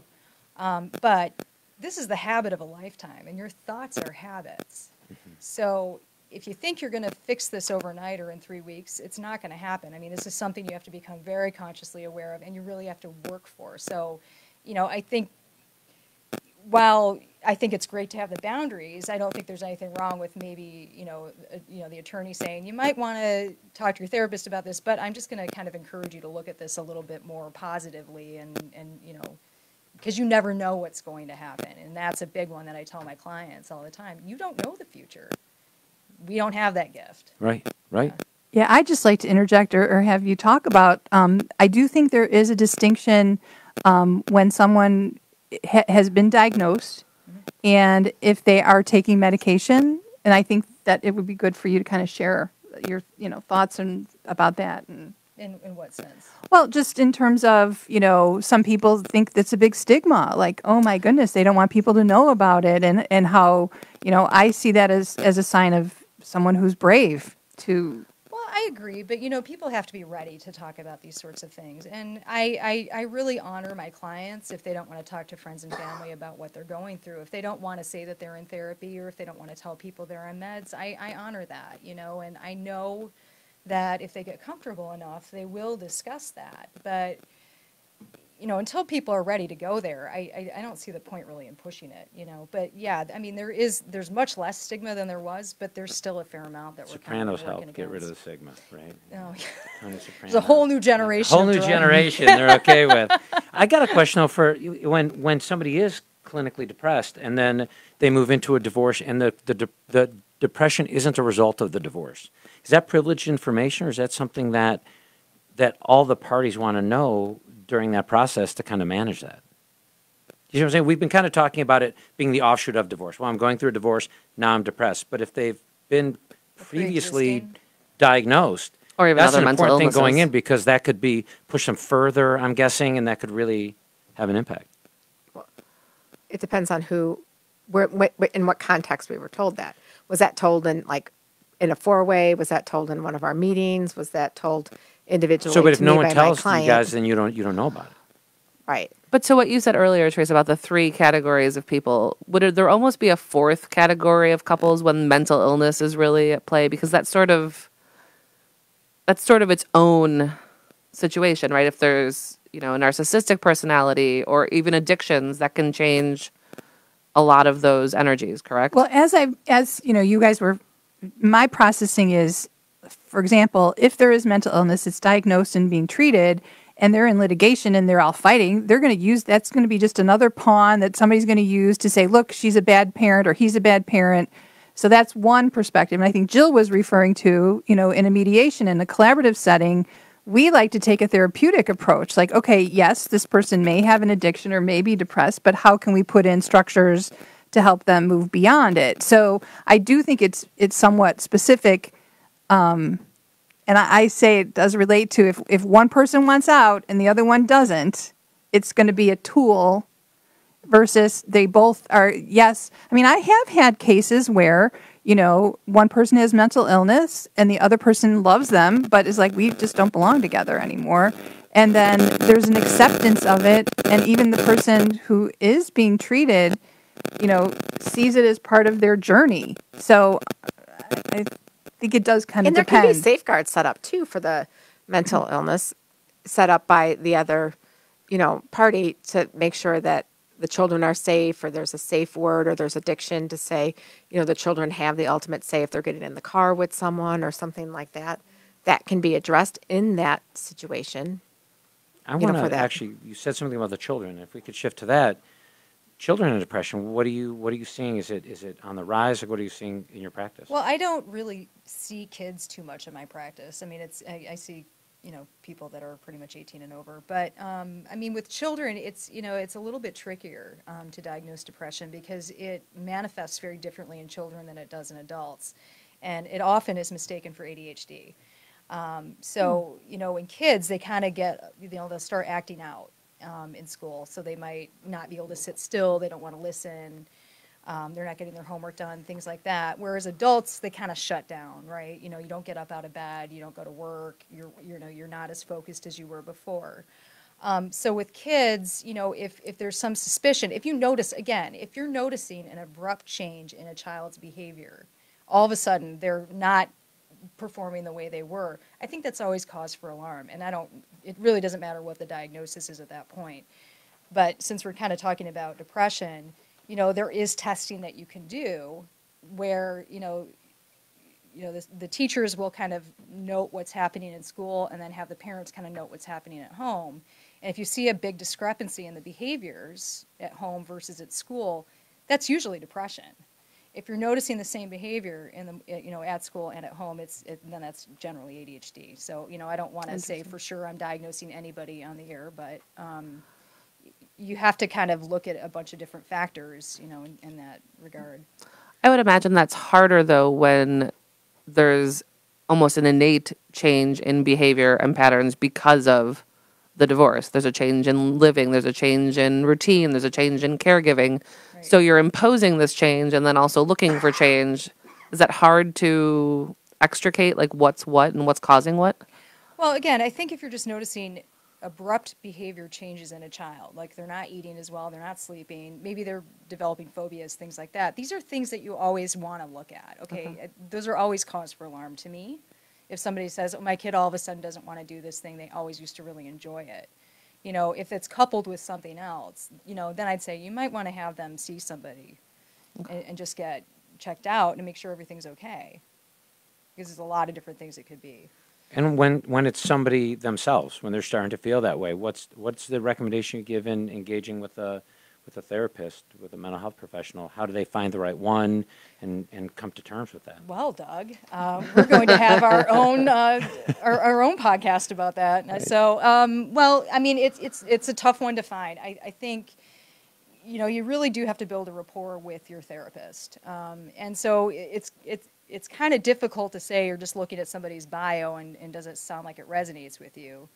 Um, but this is the habit of a lifetime, and your thoughts are habits. So if you think you're going to fix this overnight or in three weeks, it's not going to happen. I mean, this is something you have to become very consciously aware of, and you really have to work for. So, you know, I think while I think it's great to have the boundaries, I don't think there's anything wrong with maybe, you know, uh, you know, the attorney saying you might want to talk to your therapist about this, but I'm just going to kind of encourage you to look at this a little bit more positively and and you know, because you never know what's going to happen, and that's a big one that I tell my clients all the time. You don't know the future. We don't have that gift. right, right. Yeah, I'd just like to interject or, or have you talk about. Um, I do think there is a distinction um, when someone ha- has been diagnosed and if they are taking medication, and I think that it would be good for you to kind of share your you know thoughts and about that and. In in what sense? Well, just in terms of, you know, some people think that's a big stigma. Like, oh my goodness, they don't want people to know about it. And, and how, you know, I see that as, as a sign of someone who's brave to. I agree, but you know, people have to be ready to talk about these sorts of things. And I, I, I really honor my clients if they don't want to talk to friends and family about what they're going through. If they don't want to say that they're in therapy or if they don't want to tell people they're on meds, I, I honor that, you know, and I know that if they get comfortable enough, they will discuss that. But you know, until people are ready to go there, I, I, I don't see the point really in pushing it, you know. But yeah, I mean, there is there's much less stigma than there was, but there's still a fair amount that we're kind of Sopranos helped get rid of the stigma, right? Oh, Tony There's a whole new generation. A whole new generation they're okay with. I got a question though for when when somebody is clinically depressed and then they move into a divorce and the the de- the depression isn't a result of the divorce. Is that privileged information or is that something that that all the parties want to know during that process to kind of manage that? You know what I'm saying? We've been kind of talking about it being the offshoot of divorce. Well, I'm going through a divorce, now I'm depressed. But if they've been previously diagnosed, Or even that's other an mental important thing going in because that could be push them further. I'm guessing, and that could really have an impact. It depends on who, where, wh- wh- in what context we were told that. Was that told in like in a four way? Was that told in one of our meetings? Was that told individually? So, but if to no one by my tells you guys, then you don't you don't know about it. right? But so what you said earlier, Teresa, about the three categories of people, would there almost be a fourth category of couples when mental illness is really at play? Because that's sort of that's sort of its own situation, right? If there's you know a narcissistic personality or even addictions, that can change a lot of those energies. Correct? Well, as I, as you know, you guys were, my processing is, for example, if there is mental illness, it's diagnosed and being treated, and they're in litigation and they're all fighting, they're going to use that's going to be just another pawn that somebody's going to use to say, look, she's a bad parent or he's a bad parent. So that's one perspective. And I think Jill was referring to, you know, in a mediation, in a collaborative setting, we like to take a therapeutic approach. Like, okay, yes, this person may have an addiction or may be depressed, but how can we put in structures to help them move beyond it? So I do think it's it's somewhat specific. Um, and I, I say it does relate to if, if one person wants out and the other one doesn't, it's going to be a tool versus they both are yes i mean i have had cases where you know one person has mental illness and the other person loves them but is like we just don't belong together anymore. And then there's an acceptance of it and even the person who is being treated you know sees it as part of their journey. So i think it does kind of And there depend could be safeguards set up too for the mental illness, set up by the other, you know, party to make sure that the children are safe, or there's a safe word, or there's addiction to say, you know, the children have the ultimate say if they're getting in the car with someone or something like that. That can be addressed in that situation. I you know, want to actually. You said something about the children. If we could shift to that, children in depression. What are you What are you seeing? Is it is it on the rise? Or what are you seeing in your practice? Well, I don't really see kids too much in my practice. I mean, it's I, I see you know people that are pretty much 18 and over, but um, I mean with children, it's you know it's a little bit trickier um, to diagnose depression because it manifests very differently in children than it does in adults, and it often is mistaken for ADHD. Um, so you know, in kids, they kind of get you know they'll start acting out um, in school, so they might not be able to sit still. They don't want to listen. Um, they're not getting their homework done, things like that. Whereas adults, they kind of shut down, right? You know, you don't get up out of bed, you don't go to work, you're, you know, you're not as focused as you were before. Um, so with kids, you know, if, if there's some suspicion, if you notice, again, if you're noticing an abrupt change in a child's behavior, all of a sudden they're not performing the way they were, I think that's always cause for alarm. And I don't, it really doesn't matter what the diagnosis is at that point. But since we're kind of talking about depression, you know, there is testing that you can do where, you know, you know, the, the teachers will kind of note what's happening in school and then have the parents kind of note what's happening at home. And if you see a big discrepancy in the behaviors at home versus at school, that's usually depression. If you're noticing the same behavior in the, you know, at school and at home, it's, it, then that's generally ADHD. So, you know, I don't want to say for sure I'm diagnosing anybody on the air, but, um, you have to kind of look at a bunch of different factors, you know, in, in that regard. I would imagine that's harder though when there's almost an innate change in behavior and patterns because of the divorce. There's a change in living, there's a change in routine, there's a change in caregiving. So you're imposing this change and then also looking for change. Is that hard to extricate like what's what and what's causing what? Well, again, I think if you're just noticing abrupt behavior changes in a child, like they're not eating as well, they're not sleeping, maybe they're developing phobias, things like that. These are things that you always want to look at. Okay. Uh, those are always cause for alarm to me. If somebody says, "Oh, my kid all of a sudden doesn't want to do this thing," they always used to really enjoy it. You know, if it's coupled with something else, you know, then I'd say you might want to have them see somebody and, and just get checked out and make sure everything's okay. Because there's a lot of different things it could be. And when, when it's somebody themselves, when they're starting to feel that way, what's what's the recommendation you give in engaging with a with a therapist, with a mental health professional? How do they find the right one and, and come to terms with that? Well, Doug, uh, we're going to have our own uh, our, our own podcast about that. So, um, well, I mean, it's it's it's a tough one to find. I, I think, you know, you really do have to build a rapport with your therapist, um, and so it's it's it's kind of difficult to say you're just looking at somebody's bio and, and does it sound like it resonates with you.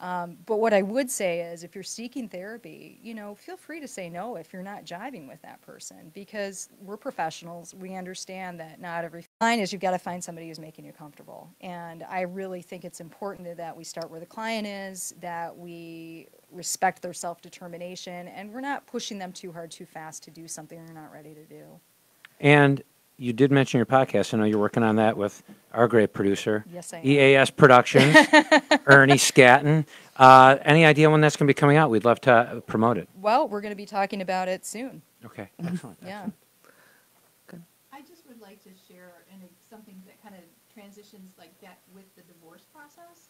Um, but what I would say is, if you're seeking therapy, you know, feel free to say no if you're not jiving with that person because we're professionals. We understand that not every client is you've got to find somebody who's making you comfortable. And I really think it's important that we start where the client is, that we respect their self determination, and we're not pushing them too hard, too fast to do something they're not ready to do. And you did mention your podcast. I know you're working on that with our great producer, Yes, I am. EAS Productions, Ernie Scatton. Uh, any idea when that's going to be coming out? We'd love to uh, promote it. Well, we're going to be talking about it soon. Okay, excellent. Yeah. I just would like to share and something that kind of transitions like that with the divorce process.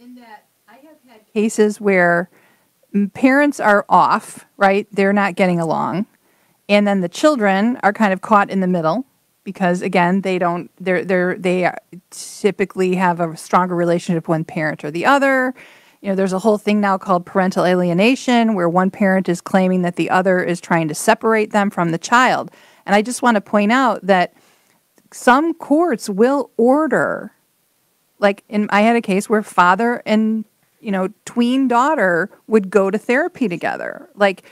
In that I have had cases where parents are off, right? They're not getting along. And then the children are kind of caught in the middle because again, they don't they're they're they typically have a stronger relationship one parent or the other. You know, there's a whole thing now called parental alienation where one parent is claiming that the other is trying to separate them from the child. And I just want to point out that some courts will order like in I had a case where father and you know tween daughter would go to therapy together like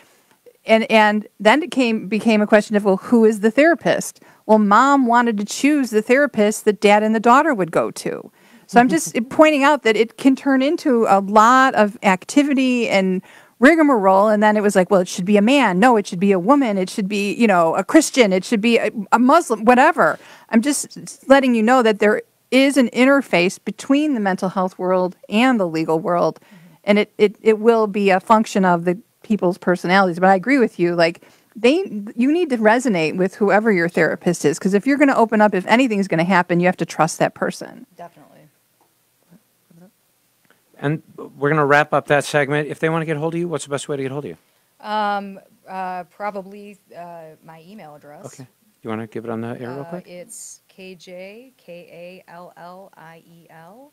and and then it came became a question of well who is the therapist well mom wanted to choose the therapist that dad and the daughter would go to. So i'm just mm-hmm. pointing out that it can turn into a lot of activity and rigmarole and then it was like well it should be a man. No it should be a woman. It should be you know a christian. It should be a, a muslim whatever. I'm just letting you know that there is an interface between the mental health world and the legal world mm-hmm. and it, it, it will be a function of the people's personalities. But i agree with you like they you need to resonate with whoever your therapist is because if you're going to open up if anything's going to happen you have to trust that person Definitely. And we're going to wrap up that segment. If they want to get hold of you, what's the best way to get hold of you? Um, uh, probably uh, my email address. Okay. You want to give it on the air real Uh, quick? It's kj, K-A-L-L-I-E-L,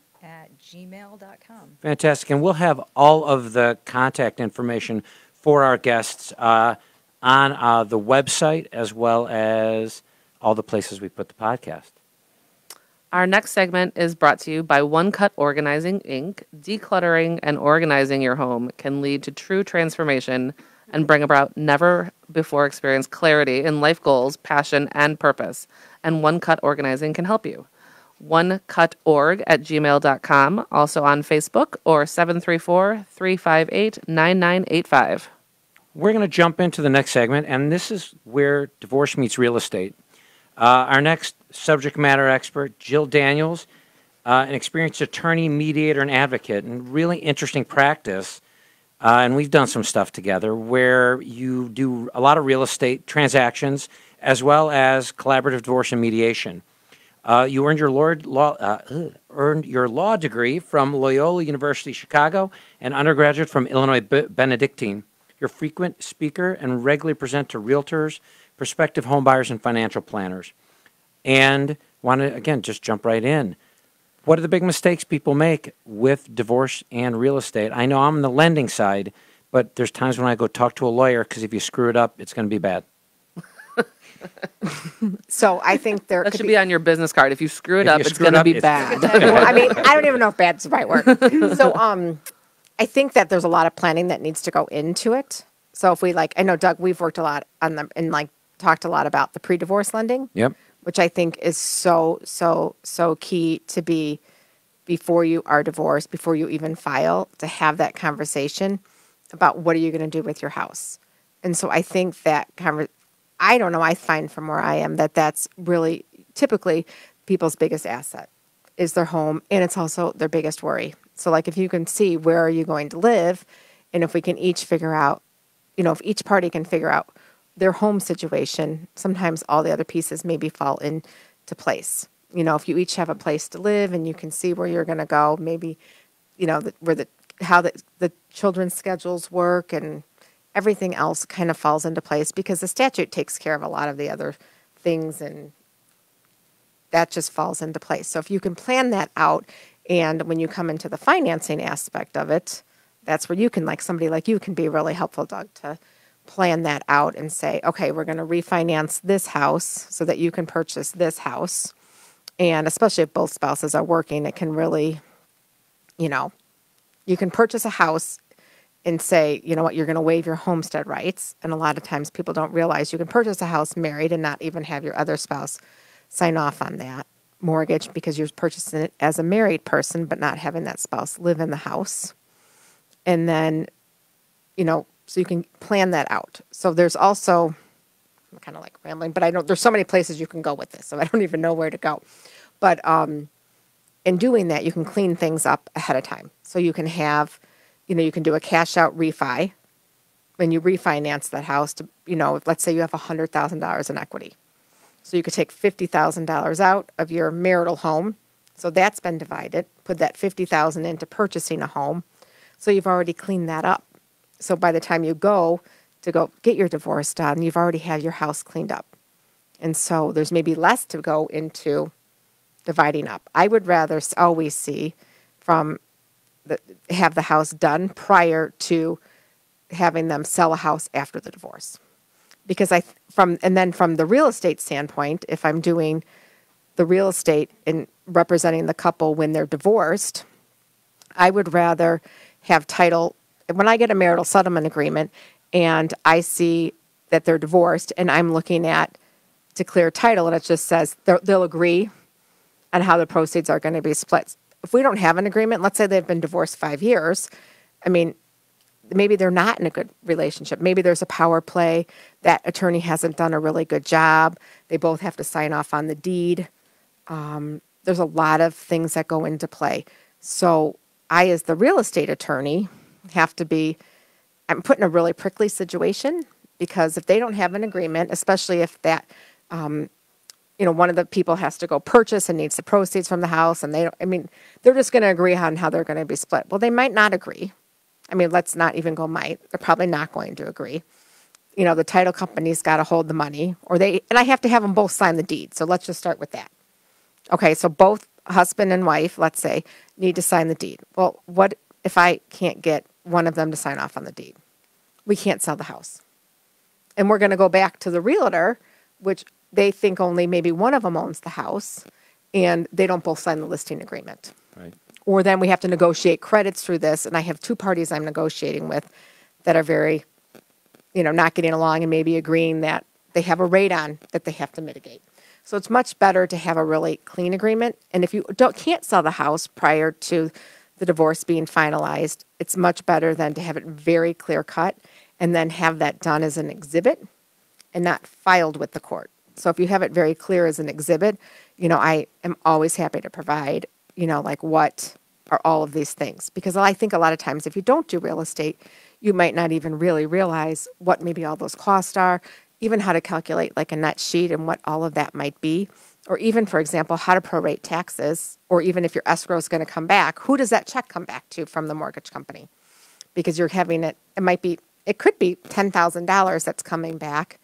E at gmail.com. Fantastic. And we'll have all of the contact information for our guests uh, on uh, the website as well as all the places we put the podcast. Our next segment is brought to you by One Cut Organizing Inc. Decluttering and organizing your home can lead to true transformation and bring about never before experienced clarity in life goals, passion, and purpose. And One Cut Organizing can help you. OneCutOrg at gmail.com, also on Facebook, or 734 358 9985. We're going to jump into the next segment, and this is where divorce meets real estate. Uh, our next subject matter expert, Jill Daniels, uh, an experienced attorney, mediator, and advocate, and really interesting practice. Uh, and we've done some stuff together where you do a lot of real estate transactions as well as collaborative divorce and mediation. Uh, you earned your law, uh, earned your law degree from Loyola University Chicago and undergraduate from Illinois Be- Benedictine. You're a frequent speaker and regularly present to realtors, prospective homebuyers, and financial planners. And want to again just jump right in. What are the big mistakes people make with divorce and real estate? I know I'm on the lending side, but there's times when I go talk to a lawyer because if you screw it up, it's going to be bad. So I think there That could should be on your business card. If you screw it If up, you it's screw it going to be it's- bad. I mean, I don't even know if bad's the right word. So, um, I think that there's a lot of planning that needs to go into it. So, if we like, I know Doug, we've worked a lot on them and like talked a lot about the pre-divorce lending, Yep. which I think is so, so, so key to be before you are divorced, before you even file, to have that conversation about what are you going to do with your house. And so, I think that conver- I don't know. I find from where I am that that's really typically people's biggest asset is their home, and it's also their biggest worry. So, like, if you can see where are you going to live, and if we can each figure out, you know, if each party can figure out their home situation, sometimes all the other pieces maybe fall into place. You know, if you each have a place to live and you can see where you're going to go, maybe, you know, the, where the how the the children's schedules work and everything else kind of falls into place because the statute takes care of a lot of the other things and that just falls into place. So if you can plan that out and when you come into the financing aspect of it, that's where you can like somebody like you can be really helpful, Doug, to plan that out and say, okay, we're going to refinance this house so that you can purchase this house. And especially if both spouses are working, it can really, you know, you can purchase a house and say, you know what, you're going to waive your homestead rights. And a lot of times people don't realize you can purchase a house married and not even have your other spouse sign off on that mortgage because you're purchasing it as a married person, but not having that spouse live in the house. And then, you know, so you can plan that out. So there's also, I'm kind of like rambling, but I don't, there's so many places you can go with this, so I don't even know where to go. But um, in doing that, you can clean things up ahead of time. So you can have, you know, you can do a cash out refi when you refinance that house to, you know, let's say you have $100,000 in equity. So you could take $50,000 out of your marital home. So that's been divided. Put that 50,000 into purchasing a home. So you've already cleaned that up. So by the time you go to go get your divorce done, you've already had your house cleaned up. And so there's maybe less to go into dividing up. I would rather always see from the, have the house done prior to having them sell a house after the divorce. Because I from and then from the real estate standpoint, if I'm doing the real estate and representing the couple when they're divorced, I would rather have title, when I get a marital settlement agreement and I see that they're divorced and I'm looking at clear title and it just says they'll agree on how the proceeds are going to be split. If we don't have an agreement, let's say they've been divorced five years, I mean, maybe they're not in a good relationship. Maybe there's a power play. That attorney hasn't done a really good job. They both have to sign off on the deed. Um, there's a lot of things that go into play. So I, as the real estate attorney, have to be. I'm put in a really prickly situation because if they don't have an agreement, especially if that, um, you know, one of the people has to go purchase and needs the proceeds from the house, and they don't. I mean, they're just going to agree on how they're going to be split. Well, they might not agree. I mean, let's not even go might. They're probably not going to agree. You know, the title company's got to hold the money, or they, and I have to have them both sign the deed. So let's just start with that. Okay, so both husband and wife, let's say, need to sign the deed. Well, what if I can't get one of them to sign off on the deed? We can't sell the house. And we're going to go back to the realtor, which they think only maybe one of them owns the house, and they don't both sign the listing agreement Right. Or then we have to negotiate credits through this. And i have two parties i'm negotiating with that are very you know not getting along and maybe agreeing that they have a rate on that they have to mitigate. So it's much better to have a really clean agreement. And if you don't can't sell the house prior to the divorce being finalized it's much better than to have it very clear cut and then have that done as an exhibit and not filed with the court. So if you have it very clear as an exhibit, you know, I am always happy to provide, you know, like what are all of these things. Because I think a lot of times if you don't do real estate, you might not even really realize what maybe all those costs are, even how to calculate like a net sheet and what all of that might be. Or even, for example, how to prorate taxes, or even if your escrow is going to come back, who does that check come back to from the mortgage company? because you're having it it might be it could be $10,000 that's coming back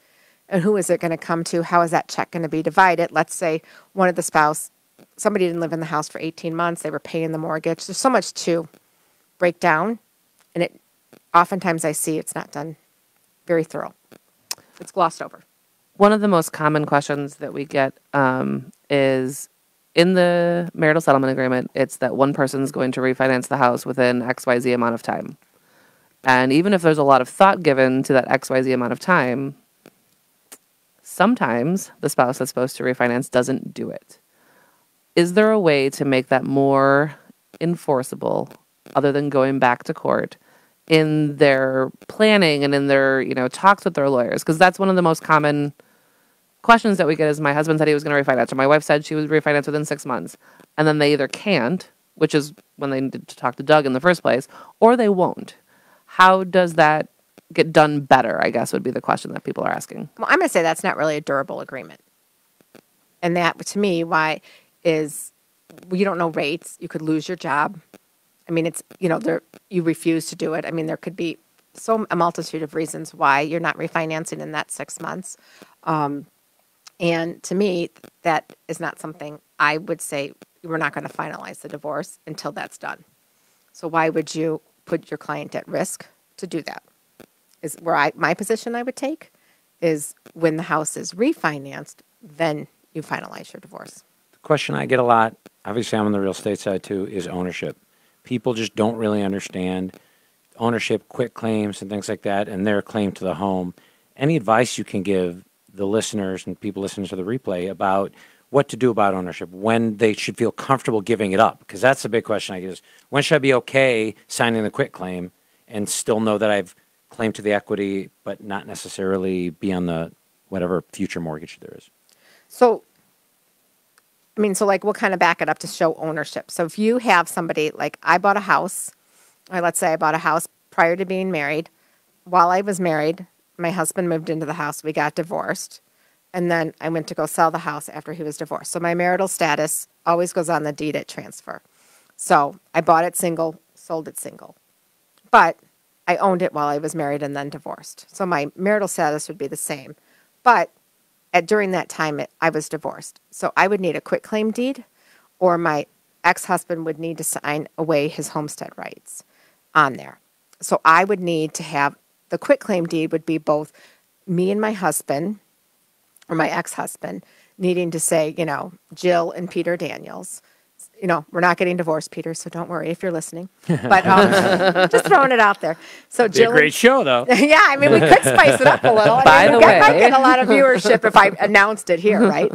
and who is it going to come to how is that check going to be divided let's say one of the spouse somebody didn't live in the house for 18 months they were paying the mortgage there's so much to break down and it oftentimes i see it's not done very thorough it's glossed over One of the most common questions that we get um, is in the marital settlement agreement, it's that one person's going to refinance the house within XYZ amount of time. And even if there's a lot of thought given to that XYZ amount of time, sometimes the spouse that's supposed to refinance doesn't do it. Is there a way to make that more enforceable other than going back to court in their planning and in their, you know, talks with their lawyers? Because that's one of the most common questions that we get is my husband said he was going to refinance or my wife said she would refinance within six months. And then they either can't which is when they needed to talk to doug in the first place or they won't. How does that get done better i guess would be the question that people are asking. Well i'm going to say that's not really a durable agreement. And that to me why is you don't know rates. You could lose your job. I mean it's you know there you refuse to do it. I mean there could be so a multitude of reasons why you're not refinancing in that six months. Um, and to me that is not something i would say we're not going to finalize the divorce until that's done. So why would you put your client at risk to do that? Is where I my position I would take is when the house is refinanced, then you finalize your divorce. Question I get a lot, obviously I'm on the real estate side too, is ownership. People just don't really understand ownership, quit claims, and things like that, and their claim to the home. Any advice you can give the listeners and people listening to the replay about what to do about ownership, when they should feel comfortable giving it up? Because that's the big question I get is when should I be okay signing the quit claim and still know that I've claimed to the equity, but not necessarily be on the whatever future mortgage there is? So I mean, so like we'll kind of back it up to show ownership. So if you have somebody like I bought a house, or let's say I bought a house prior to being married. While I was married, my husband moved into the house. We got divorced. And then I went to go sell the house after he was divorced. So my marital status always goes on the deed at transfer. So I bought it single, sold it single. But I owned it while I was married and then divorced. So my marital status would be the same. But at, during that time, it, I was divorced. So I would need a quit claim deed, or my ex husband would need to sign away his homestead rights on there. So I would need to have the quit claim deed would be both me and my husband, or my ex husband, needing to say, you know, Jill and Peter Daniels, you know, we're not getting divorced, Peter, so don't worry if you're listening. But um, just throwing it out there. So jill Be a great show, though. yeah, I mean, we could spice it up a little. I By mean, the we get- might way. get a lot of viewership if I announced it here, right?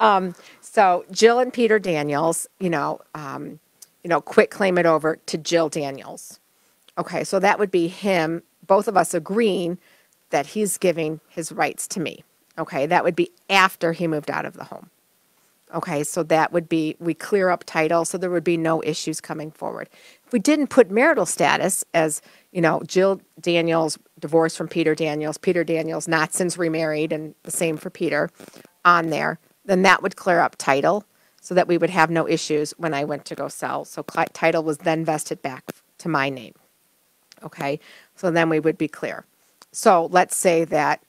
Um, so Jill and Peter Daniels, you know, um, you know, quit claim it over to Jill Daniels. Okay, so that would be him, both of us agreeing that he's giving his rights to me. Okay, that would be after he moved out of the home. Okay, so that would be, we clear up title, so there would be no issues coming forward. If we didn't put marital status as, you know, Jill Daniels divorced from Peter Daniels, Peter Daniels not since remarried, and the same for Peter on there, then that would clear up title so that we would have no issues when I went to go sell. So title was then vested back to my name. Okay, so then we would be clear. So let's say that,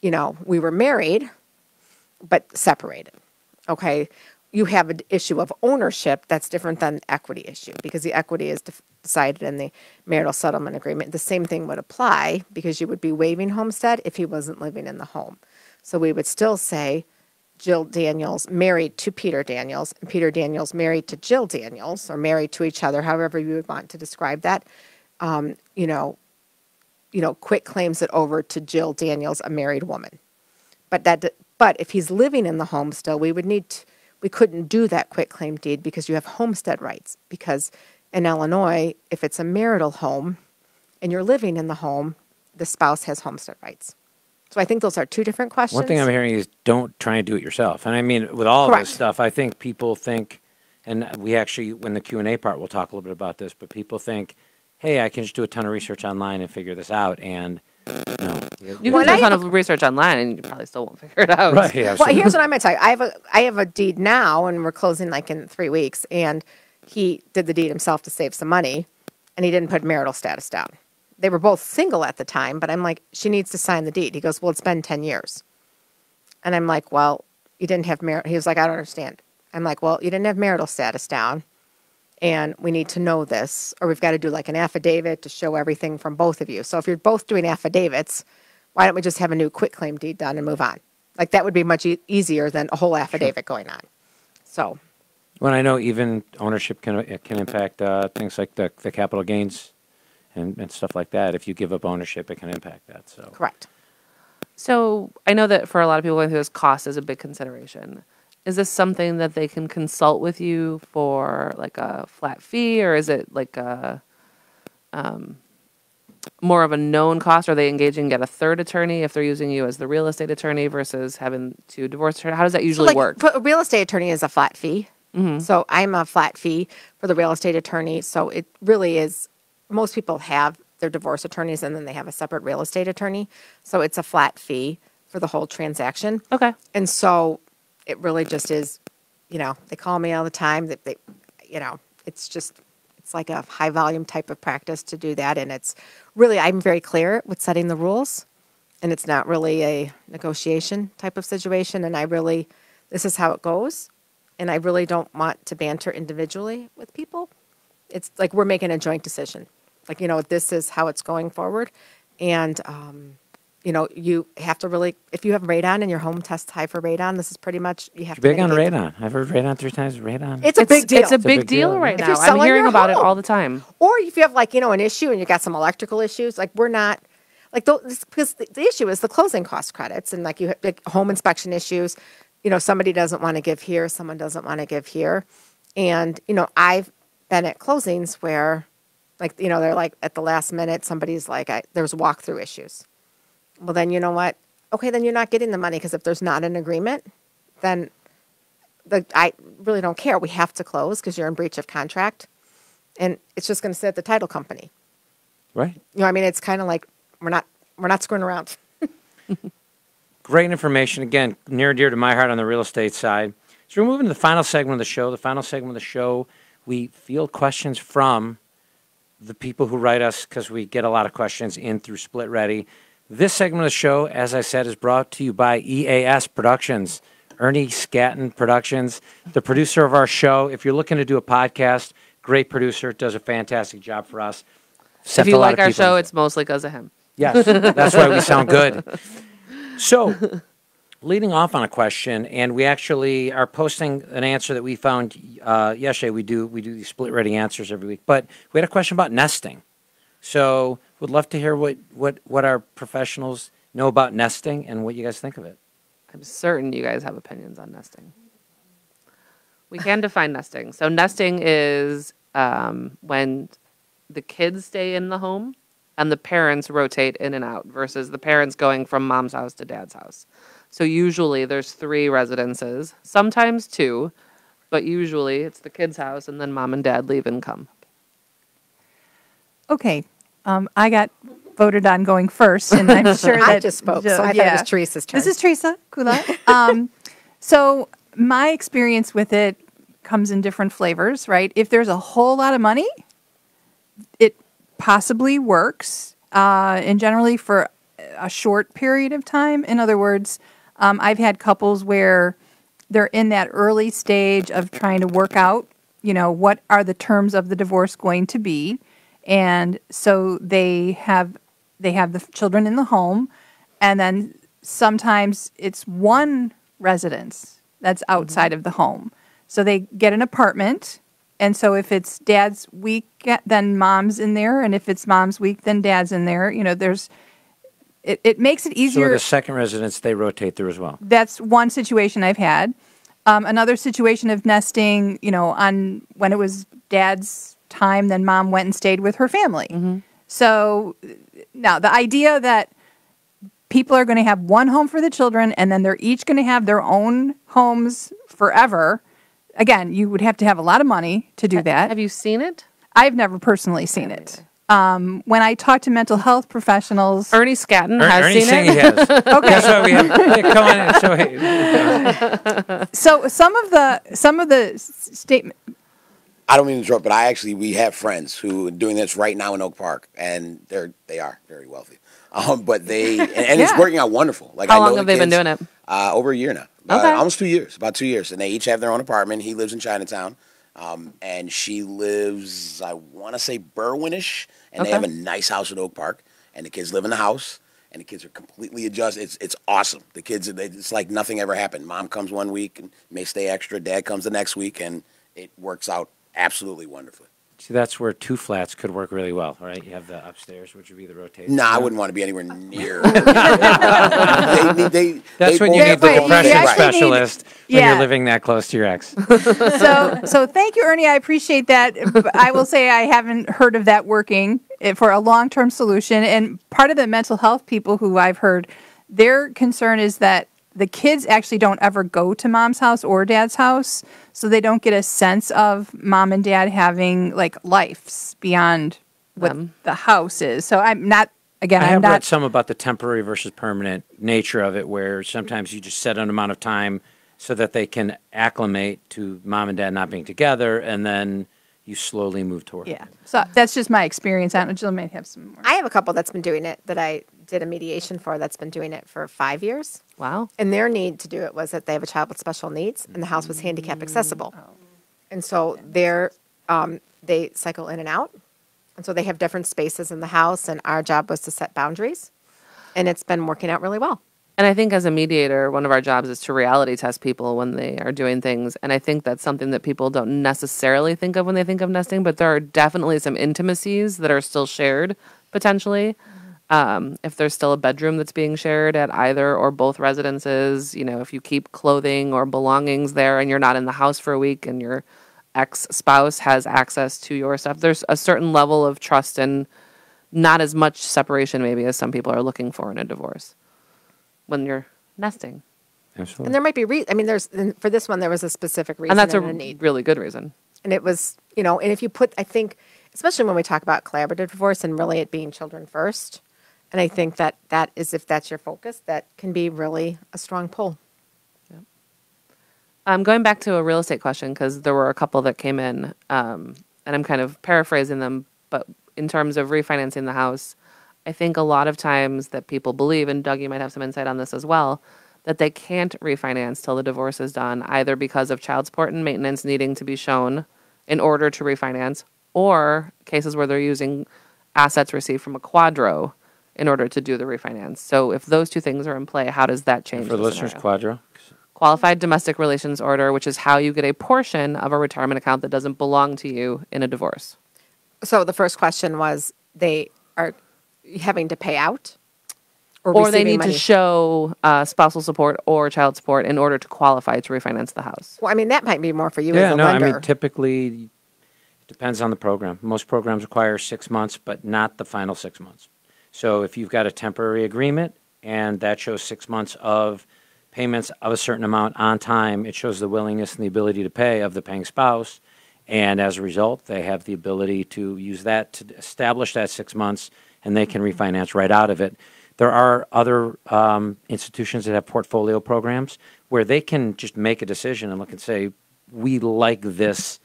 you know, we were married but separated. Okay, you have an issue of ownership that's different than equity issue because the equity is decided in the marital settlement agreement. The same thing would apply because you would be waiving homestead if he wasn't living in the home. So we would still say Jill Daniels married to Peter Daniels and Peter Daniels married to Jill Daniels or married to each other, however you would want to describe that. Um, you know, you know, quit claims it over to Jill Daniels, a married woman. But that, but if he's living in the home still, we would need, to, we couldn't do that quit claim deed because you have homestead rights. Because in Illinois, if it's a marital home and you're living in the home, the spouse has homestead rights. So I think those are two different questions. One thing I'm hearing is don't try and do it yourself. And I mean, with all of Correct. this stuff, I think people think, and we actually, when the Q and A part, we'll talk a little bit about this. But people think, hey, I can just do a ton of research online and figure this out. And no, You Well, can do I a ton of research online, and you probably still won't figure it out. right? Yeah, Well, here's what I'm going to tell you. I have a I have a deed now, and we're closing like in three weeks. And he did the deed himself to save some money, and he didn't put marital status down. They were both single at the time, but I'm like, she needs to sign the deed. He goes, well, it's been ten years, and I'm like, well, you didn't have marital. He was like, I don't understand. I'm like, well, you didn't have marital status down, and we need to know this, or we've got to do like an affidavit to show everything from both of you. So if you're both doing affidavits, why don't we just have a new quitclaim deed done and move on? Like that would be much e- easier than a whole affidavit going on. So, When I know even ownership can it can impact uh, things like the the capital gains and, and stuff like that. If you give up ownership, it can impact that. So correct. So I know that for a lot of people going through this, cost is a big consideration. Is this something that they can consult with you for like a flat fee, or is it like a um, more of a known cost? Are they engaging get a third attorney if they're using you as the real estate attorney versus having two divorce attorney? How does that So usually like, work? a real estate attorney is a flat fee. So I'm a flat fee for the real estate attorney. So it really is. Most people have their divorce attorneys, and then they have a separate real estate attorney. So it's a flat fee for the whole transaction. Okay. And so it really just is, you know, they call me all the time. That they, you know, it's just, it's like a high volume type of practice to do that. And it's really, I'm very clear with setting the rules. And it's not really a negotiation type of situation. And I really, this is how it goes. And I really don't want to banter individually with people. It's like we're making a joint decision. Like, you know, this is how it's going forward. And, um, you know, you have to really, if you have radon and your home tests high for radon, this is pretty much, you have to. big on mitigate the- radon. I've heard radon three times. Radon. It's a big deal. It's a big, big deal, deal. right If you're now. I'm selling hearing your about it home. all the time. Or if you have like, you know, an issue and you got some electrical issues, like we're not, like, those, because the, the issue is the closing cost credits and like you have like home inspection issues. You know, somebody doesn't want to give here, someone doesn't want to give here. And, you know, I've been at closings where, like, you know, they're like at the last minute, somebody's like, I, there's walkthrough issues. Well, then you know what? Okay, then you're not getting the money because if there's not an agreement, then the, I really don't care. We have to close because you're in breach of contract. And it's just going to sit at the title company. right. You know, I mean, it's kind of like we're not we're not screwing around. Great information. Again, near and dear to my heart on the real estate side. So we're moving to the final segment of the show. The final segment of the show, we field questions from the people who write us because we get a lot of questions in through Split Ready. This segment of the show, as I said, is brought to you by EAS Productions, Ernie Scatton Productions, the producer of our show. If you're looking to do a podcast, great producer, does a fantastic job for us. If you like our people- show, it's mostly because of him. Yes, that's why we sound good. So, leading off on a question, and we actually are posting an answer that we found uh, yesterday. We do we do these split ready answers every week, but we had a question about nesting. So, would love to hear what what what our professionals know about nesting and what you guys think of it. I'm certain you guys have opinions on nesting. We can define nesting. So nesting is um, when the kids stay in the home and the parents rotate in and out versus the parents going from mom's house to dad's house. So usually there's three residences, sometimes two, but usually it's the kids' house and then mom and dad leave and come. Okay, um, I got voted on going first, and I'm sure that I just spoke, so I thought it was Teresa's turn. This is Teresa Kula. Um, so my experience with it comes in different flavors, right? If there's a whole lot of money, it possibly works, uh, and generally for a short period of time. In other words, um, I've had couples where they're in that early stage of trying to work out, you know, what are the terms of the divorce going to be, and so they have they have the children in the home, and then sometimes it's one residence that's outside of the home. So they get an apartment, and so if it's dad's week, then mom's in there, and if it's mom's week, then dad's in there. You know, there's it, it makes it easier. So the second residence they rotate through as well. That's one situation I've had. Um, another situation of nesting, you know, on when it was dad's time, then mom went and stayed with her family. So now the idea that people are going to have one home for the children and then they're each going to have their own homes forever. Again, you would have to have a lot of money to do that. Have you seen it? I've never personally seen it. Um, when I talk to mental health professionals, Ernie Scatton Er- has Ernie's seen it. he has. Okay. That's why we have. Yeah, come on in. So, hey, so some of the some of the statement. I don't mean to interrupt, but I actually we have friends who are doing this right now in Oak Park, and they're they are very wealthy. Um, but they and, and it's working out wonderful. Like How I long the have they been doing it? Uh, over a year now. Uh, almost two years, about two years, and they each have their own apartment. He lives in Chinatown, um, and she lives, I want to say Berwinish, and they have a nice house in Oak Park, and the kids live in the house. And the kids are completely adjusted. It's it's awesome. The kids, they, it's like nothing ever happened. Mom comes one week and may stay extra. Dad comes the next week, and it works out absolutely wonderfully. see, that's where two flats could work really well, right? You have the upstairs, which would be the rotation. No, I wouldn't want to be anywhere near. they, need- they, That's they when you need the Wait, you depression need- specialist when yeah. you're living that close to your ex. so so thank you ernie i appreciate that i will say i haven't heard of that working eh, for a long-term solution and part of the mental health people who i've heard their concern is that the kids actually don't ever go to mom's house or dad's house so they don't get a sense of mom and dad having like lives beyond what the house is. So i'm not again I i'm have not read some about the temporary versus permanent nature of it, where sometimes you just set an amount of time so that they can acclimate to mom and dad not being together, and then you slowly move toward. yeah. So that's just my experience. I don't know jill may have some more. I have a couple that's been doing it that I did a mediation for that's been doing it for five years. Wow. And their need to do it was that they have a child with special needs and the house was handicap accessible. And so they're, um, they cycle in and out. And so they have different spaces in the house and our job was to set boundaries. And it's been working out really well. And I think as a mediator, one of our jobs is to reality test people when they are doing things. And I think that's something that people don't necessarily think of when they think of nesting, but there are definitely some intimacies that are still shared potentially. Um, if there's still a bedroom that's being shared at either or both residences, you know, if you keep clothing or belongings there and you're not in the house for a week and your ex spouse has access to your stuff, there's a certain level of trust and not as much separation maybe as some people are looking for in a divorce when you're nesting. Absolutely. And there might be, re- I mean, there's, for this one, there was a specific reason And that's a and a need. really good reason. And it was, you know, and if you put, I think, especially when we talk about collaborative divorce and really it being children first, and I think that that is, if that's your focus, that can be really a strong pull. Um, going back to a real estate question because there were a couple that came in, um, and I'm kind of paraphrasing them. But in terms of refinancing the house, I think a lot of times that people believe, and Doug, you might have some insight on this as well, that they can't refinance till the divorce is done, either because of child support and maintenance needing to be shown in order to refinance, or cases where they're using assets received from a QDRO in order to do the refinance. So if those two things are in play, how does that change? For the listeners, scenario? QDRO. Qualified domestic relations order, which is how you get a portion of a retirement account that doesn't belong to you in a divorce. So the first question was they are having to pay out? Or, they need money? to show uh, spousal support or child support in order to qualify to refinance the house. Well, I mean, that might be more for you yeah, as a no, lender. I mean, typically, it depends on the program. Most programs require six months, but not the final six months. So if you've got a temporary agreement and that shows six months of payments of a certain amount on time, it shows the willingness and the ability to pay of the paying spouse. And as a result, they have the ability to use that to establish that six months and they can refinance right out of it. There are other um, institutions that have portfolio programs where they can just make a decision and look and say, we like this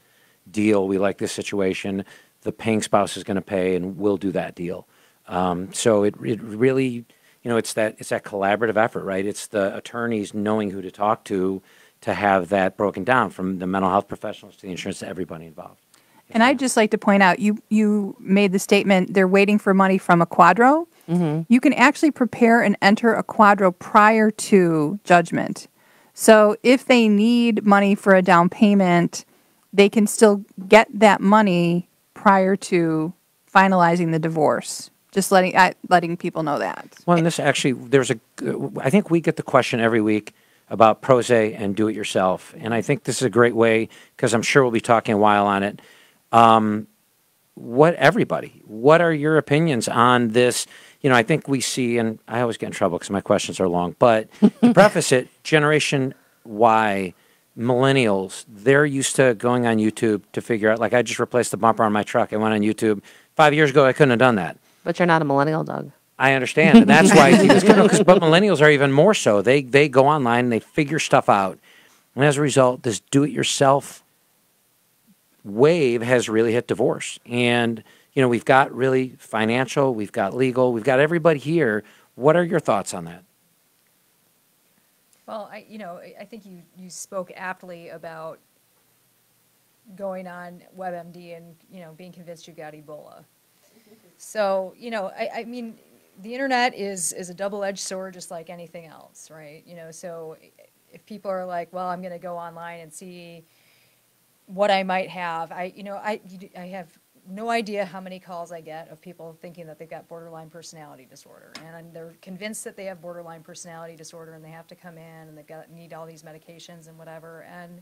deal, we like this situation, the paying spouse is going to pay, and we'll do that deal. Um, so it, it really, you know, it's that it's that collaborative effort, right? It's the attorneys knowing who to talk to to have that broken down from the mental health professionals to the insurance to everybody involved. And I'd just like to point out, you you made the statement they're waiting for money from a QDRO. Mm-hmm. You can actually prepare and enter a QDRO prior to judgment. So if they need money for a down payment, they can still get that money prior to finalizing the divorce. Just letting I, letting people know that. Well, and this actually, there's a, I think we get the question every week about prose and do it yourself. And I think this is a great way, because I'm sure we'll be talking a while on it. Um, what, everybody, what are your opinions on this? You know, I think we see, and I always get in trouble because my questions are long, but to preface it, Generation Y, millennials, they're used to going on YouTube to figure out, like, I just replaced the bumper on my truck. I went on YouTube. Five years ago, I couldn't have done that. But you're not a millennial, Doug. I understand, and that's why. Because, but millennials are even more so. They they go online and they figure stuff out, and as a result, this do-it-yourself wave has really hit divorce. And you know, we've got really financial, we've got legal, we've got everybody here. What are your thoughts on that? Well, I, you know, I- I think you, you spoke aptly about going on WebMD and, you know, being convinced you got Ebola. So, you know, I, I mean, the internet is, is a double-edged sword, just like anything else, right? You know, so if people are like, well, I'm going to go online and see what I might have, I, you know, I, I have no idea how many calls I get of people thinking that they've got borderline personality disorder, and they're convinced that they have borderline personality disorder, and they have to come in and they've got need all these medications and whatever, and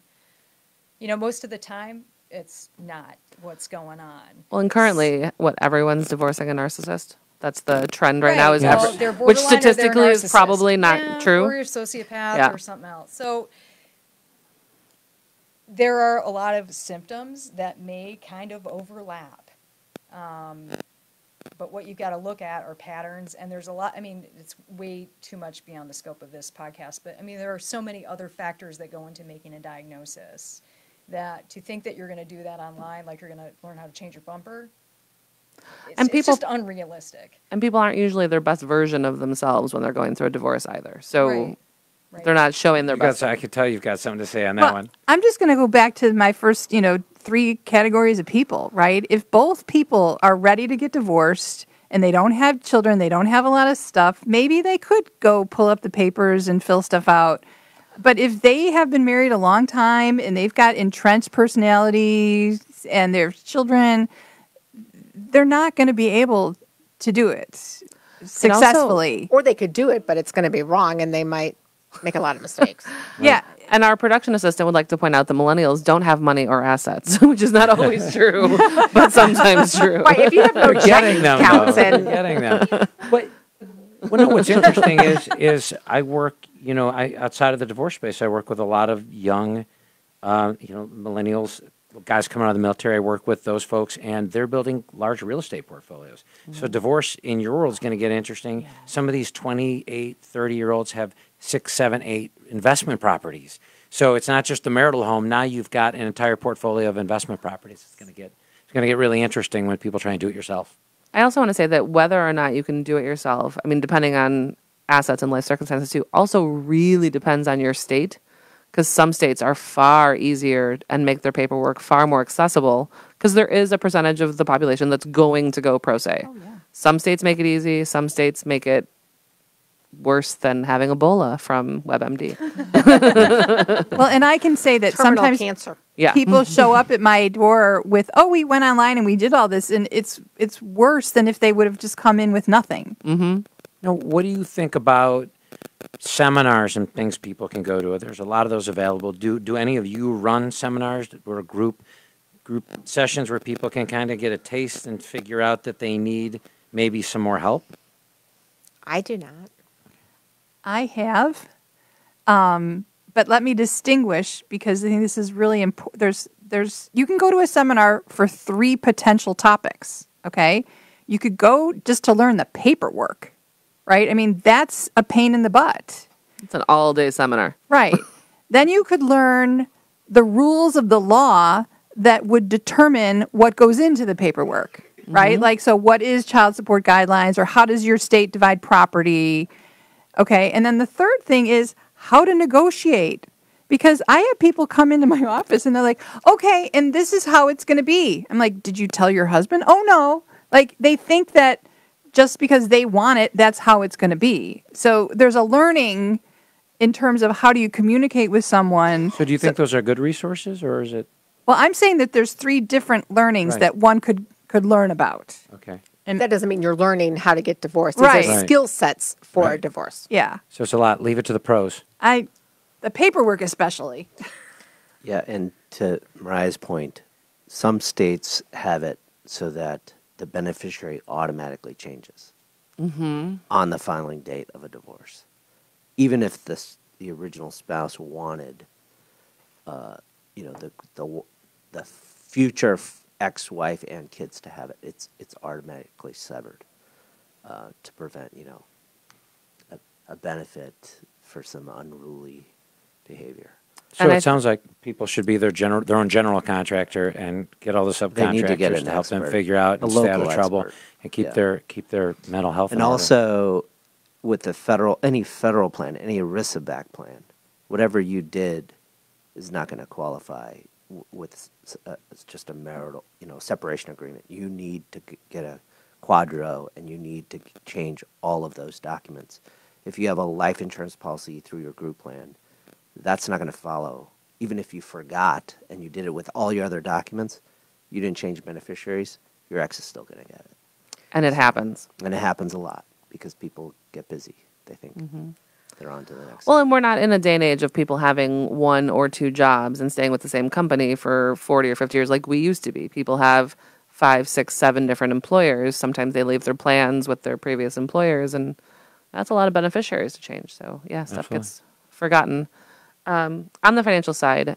you know, most of the time, it's not what's going on. Well, and currently, what everyone's divorcing a narcissist. That's the trend right, now. Is well, every- they're which borderline or they're statistically is probably not Yeah, true. Or you're a sociopath Yeah. or something else. So there are a lot of symptoms that may kind of overlap. Um, but what you've got to look at are patterns, and there's a lot. I mean, it's way too much beyond the scope of this podcast. But I mean, there are so many other factors that go into making a diagnosis that to think that you're going to do that online, like you're going to learn how to change your bumper, it's, And it's people- just unrealistic. And people aren't usually their best version of themselves when they're going through a divorce either. So Right. they're not showing their You got, best. I could tell you've got something to say on that Well, one. I'm just going to go back to my first, you know, three categories of people, right? If both people are ready to get divorced and they don't have children, they don't have a lot of stuff, maybe they could go pull up the papers and fill stuff out. But if they have been married a long time and they've got entrenched personalities and their children, they're not going to be able to do it successfully. or they could do it, but it's going to be wrong, and they might make a lot of mistakes. Yeah. And our production assistant would like to point out that millennials don't have money or assets, which is not always true, but sometimes true. Right, if you have no We're getting checking them. accounts though. and We're getting them. But well, no, what's interesting is is I work. You know, I outside of the divorce space, I work with a lot of young, uh, you know, millennials, guys coming out of the military. I work with those folks, and they're building large real estate portfolios. So divorce in your world is going to get interesting. Some of these 28, 30 year olds have six, seven, eight investment properties. So it's not just the marital home. Now you've got an entire portfolio of investment properties. It's going to get it's going to get really interesting when people try and do it yourself. I also want to say that whether or not you can do it yourself, I mean, depending on assets and life circumstances too, also really depends on your state. Because some states are far easier and make their paperwork far more accessible because there is a percentage of the population that's going to go pro se. Oh, some states make it easy. Some states make it worse than having Ebola from WebMD. well, and I can say that Terminal sometimes cancer. Yeah. people show up at my door with, "Oh, we went online and we did all this," and it's it's worse than if they would have just come in with nothing. Mm-hmm. Now, what do you think about seminars and things people can go to? There's a lot of those available. Do do any of you run seminars or group group sessions where people can kind of get a taste and figure out that they need maybe some more help? I do not. I have, um, but let me distinguish because I think this is really important. There's there's you can go to a seminar for three potential topics. Okay, you could go just to learn the paperwork, right? I mean that's a pain in the butt. It's an all day seminar. Right. then you could learn the rules of the law that would determine what goes into the paperwork, right? Mhm. Like, so what is child support guidelines or how does your state divide property? Okay. And then the third thing is how to negotiate. Because I have people come into my office and they're like, okay, and this is how it's going to be. I'm like, did you tell your husband? Oh, no. Like, they think that just because they want it, that's how it's going to be. So there's a learning in terms of how do you communicate with someone. So, do you think those are good resources, or is it Well, I'm saying that there's three different learnings Right. that one could could learn about. okay? And that doesn't mean you're learning how to get divorced. These Right. Right. skill sets for Right. divorce. Yeah, So it's a lot. Leave it to the pros. I the paperwork especially. Yeah, and to Mariah's point, some states have it so that the beneficiary automatically changes Mm-hmm. on the filing date of a divorce, even if the the original spouse wanted, uh, you know, the the the future f- ex-wife and kids to have it. It's it's automatically severed uh, to prevent you know a, a benefit for some unruly behavior. So And it I- sounds like people should be their general, their own general contractor and get all the subcontractors They need to get to an help them figure out a and stay out of trouble expert. and keep Yeah. their keep their mental health. And in order. also, with the federal, any federal plan, any ERISA back plan, whatever you did is not going to qualify w- with s- uh, it's just a marital, you know, separation agreement. You need to g- get a QDRO, and you need to change all of those documents. If you have a life insurance policy through your group plan, that's not going to follow. Even if you forgot and you did it with all your other documents, you didn't change beneficiaries, your ex is still going to get it. And it happens. And it happens a lot because people get busy. They think Mm-hmm. They're on to the next. Well, and we're not in a day and age of people having one or two jobs and staying with the same company for 40 or 50 years like we used to be. People have five, six, seven different employers. Sometimes they leave their plans with their previous employers, and that's a lot of beneficiaries to change. So, yeah, stuff Absolutely. gets forgotten. Um, on the financial side,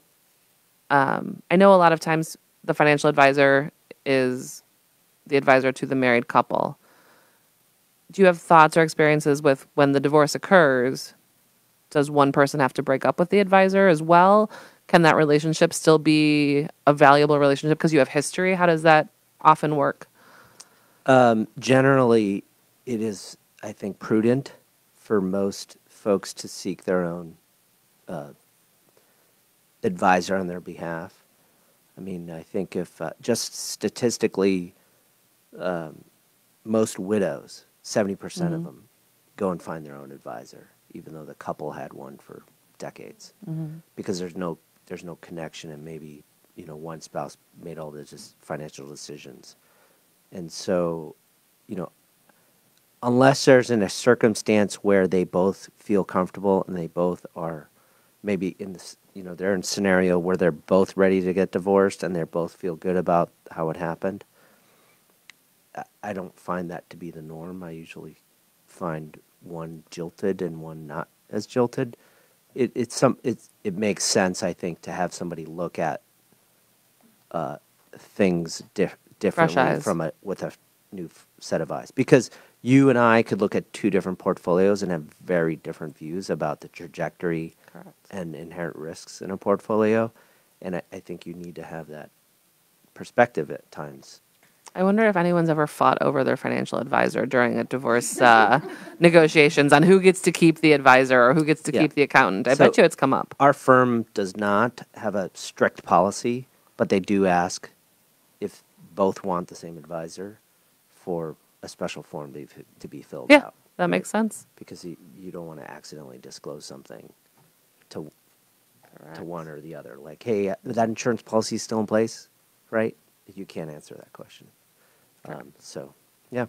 um, I know a lot of times the financial advisor is the advisor to the married couple. Do you have thoughts or experiences with when the divorce occurs? Does one person have to break up with the advisor as well? Can that relationship still be a valuable relationship because you have history? How does that often work? Um, generally, it is, I think, prudent for most folks to seek their own uh, advisor on their behalf. I mean, I think if uh, just statistically, um, most widows, 70% Mhm. of them, go and find their own advisor, even though the couple had one for decades. Mhm. because there's no there's no connection and maybe you know one spouse made all the just financial decisions and so you know unless there's in a circumstance where they both feel comfortable and they both are maybe in this you know they're in a scenario where they're both ready to get divorced and they both feel good about how it happened I- don't find that to be the norm. I usually find one jilted and one not as jilted. It it's some it it makes sense I think to have somebody look at uh, things dif- differently from a with a new f- set of eyes. Because you and I could look at two different portfolios and have very different views about the trajectory and inherent risks in a portfolio. And I, I think you need to have that perspective at times I wonder if anyone's ever fought over their financial advisor during a divorce uh, negotiations on who gets to keep the advisor or who gets to Yeah. keep the accountant. I So- bet you it's come up. Our firm does not have a strict policy, but they do ask if both want the same advisor for a special form to be, to be filled Yeah, out that makes sense. because you, you don't want to accidentally disclose something to to one or the other. Like, hey, uh, that insurance policy is still in place, right? You can't answer that question. Um, so, yeah.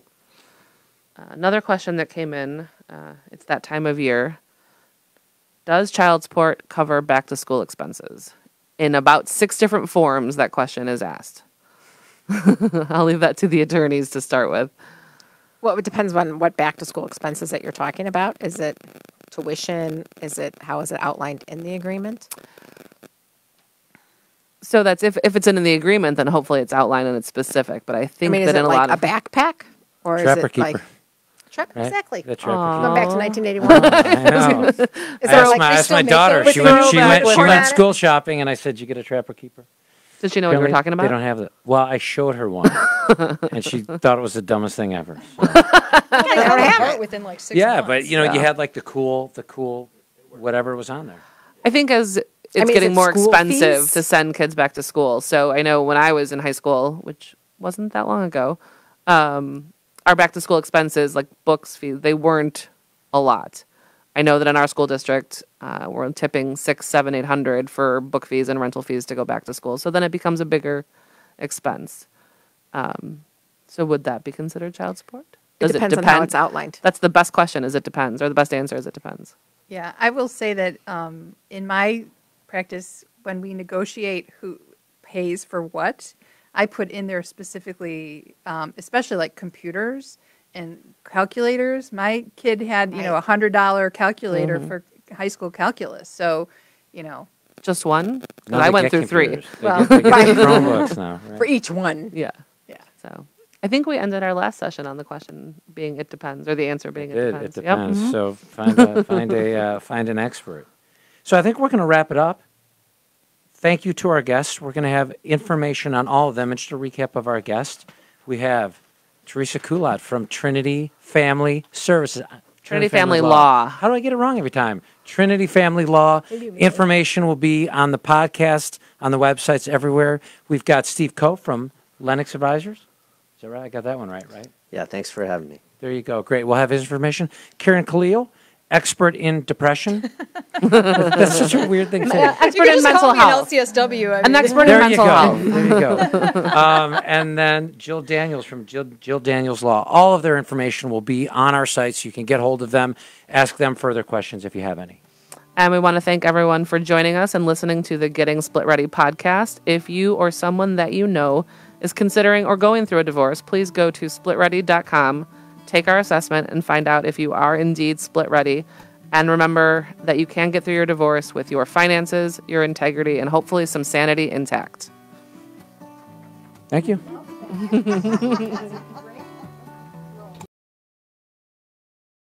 Uh, another question that came in uh, it's that time of year. Does child support cover back to school expenses? In about six different forms, that question is asked. I'll leave that to the attorneys to start with. Well, it depends on what back to school expenses that you're talking about. Is it tuition? Is it, how is it outlined in the agreement? So that's if, if it's in the agreement, then hopefully it's outlined and it's specific. But I I think mean, is that it in a like lot a backpack? Or is Trapper it like? keeper. Trap, Right? Exactly. The trapper Going back to keeper. 1981. I know. Is I there asked like, my, I they asked still my make daughter. those She with went. the She went. She went school shopping, and I said, "You get a trapper keeper." Does she know what you're talking about? They don't have that. Well, I showed her one, and she thought it was the dumbest thing ever. so. Well, they come apart within like six yeah, months. but you know, you had like the cool, the cool, whatever was on there. I think as it's mean, getting it more expensive fees? to send kids back to school. So I know when I was in high school, which wasn't that long ago, um, our back to school expenses, like books fees, they weren't a lot. I know that in our school district, uh, we're tipping six, seven, eight hundred for book fees and rental fees to go back to school. So then it becomes a bigger expense. Um, so would that be considered child support? It depends on how it's outlined. That's the best question. Is it depends, or the best answer is it depends. Yeah, I will say that um, in my practice, when we negotiate who pays for what, I put in there specifically, um, especially like computers and calculators. My kid had, you know, a hundred dollar calculator Mhm. for high school calculus. So, you know, Just one? 'Cause No, I they went get through three. computers. They Well, get, they get. Chromebooks now. Right? For each one. Yeah. Yeah. So I think we ended our last session on the question being it depends, or the answer being it, It depends. It Yep. depends. Mhm. So find a find a uh, find an expert. So I think we're going to wrap it up. Thank you to our guests. We're going to have information on all of them. And just a recap of our guests, we have Teresa Kulat from Trinity Family Services. Uh, Trinity Family Law. How do I get it wrong every time? Trinity Family Law. Information will be on the podcast, on the websites, everywhere. We've got Steve Coe from Lenox Advisors. Is that right? I got that one right, right? Yeah, thanks for having me. There you go. Great. We'll have his information. Karen Khalil, expert in depression. That's such a weird thing to say. you Expert can in mental call me health. an LCSW. I An expert in There you mental go. health. There you go. Um, and then Jill Daniels from Jill, Jill Daniels Law. All of their information will be on our site, so You can get hold of them, ask them further questions if you have any. And we want to thank everyone for joining us and listening to the Getting Split Ready podcast. If you or someone that you know is considering or going through a divorce, please go to splitready.com, take our assessment, and find out if you are indeed split ready. And remember that you can get through your divorce with your finances, your integrity, and hopefully some sanity intact. Thank you.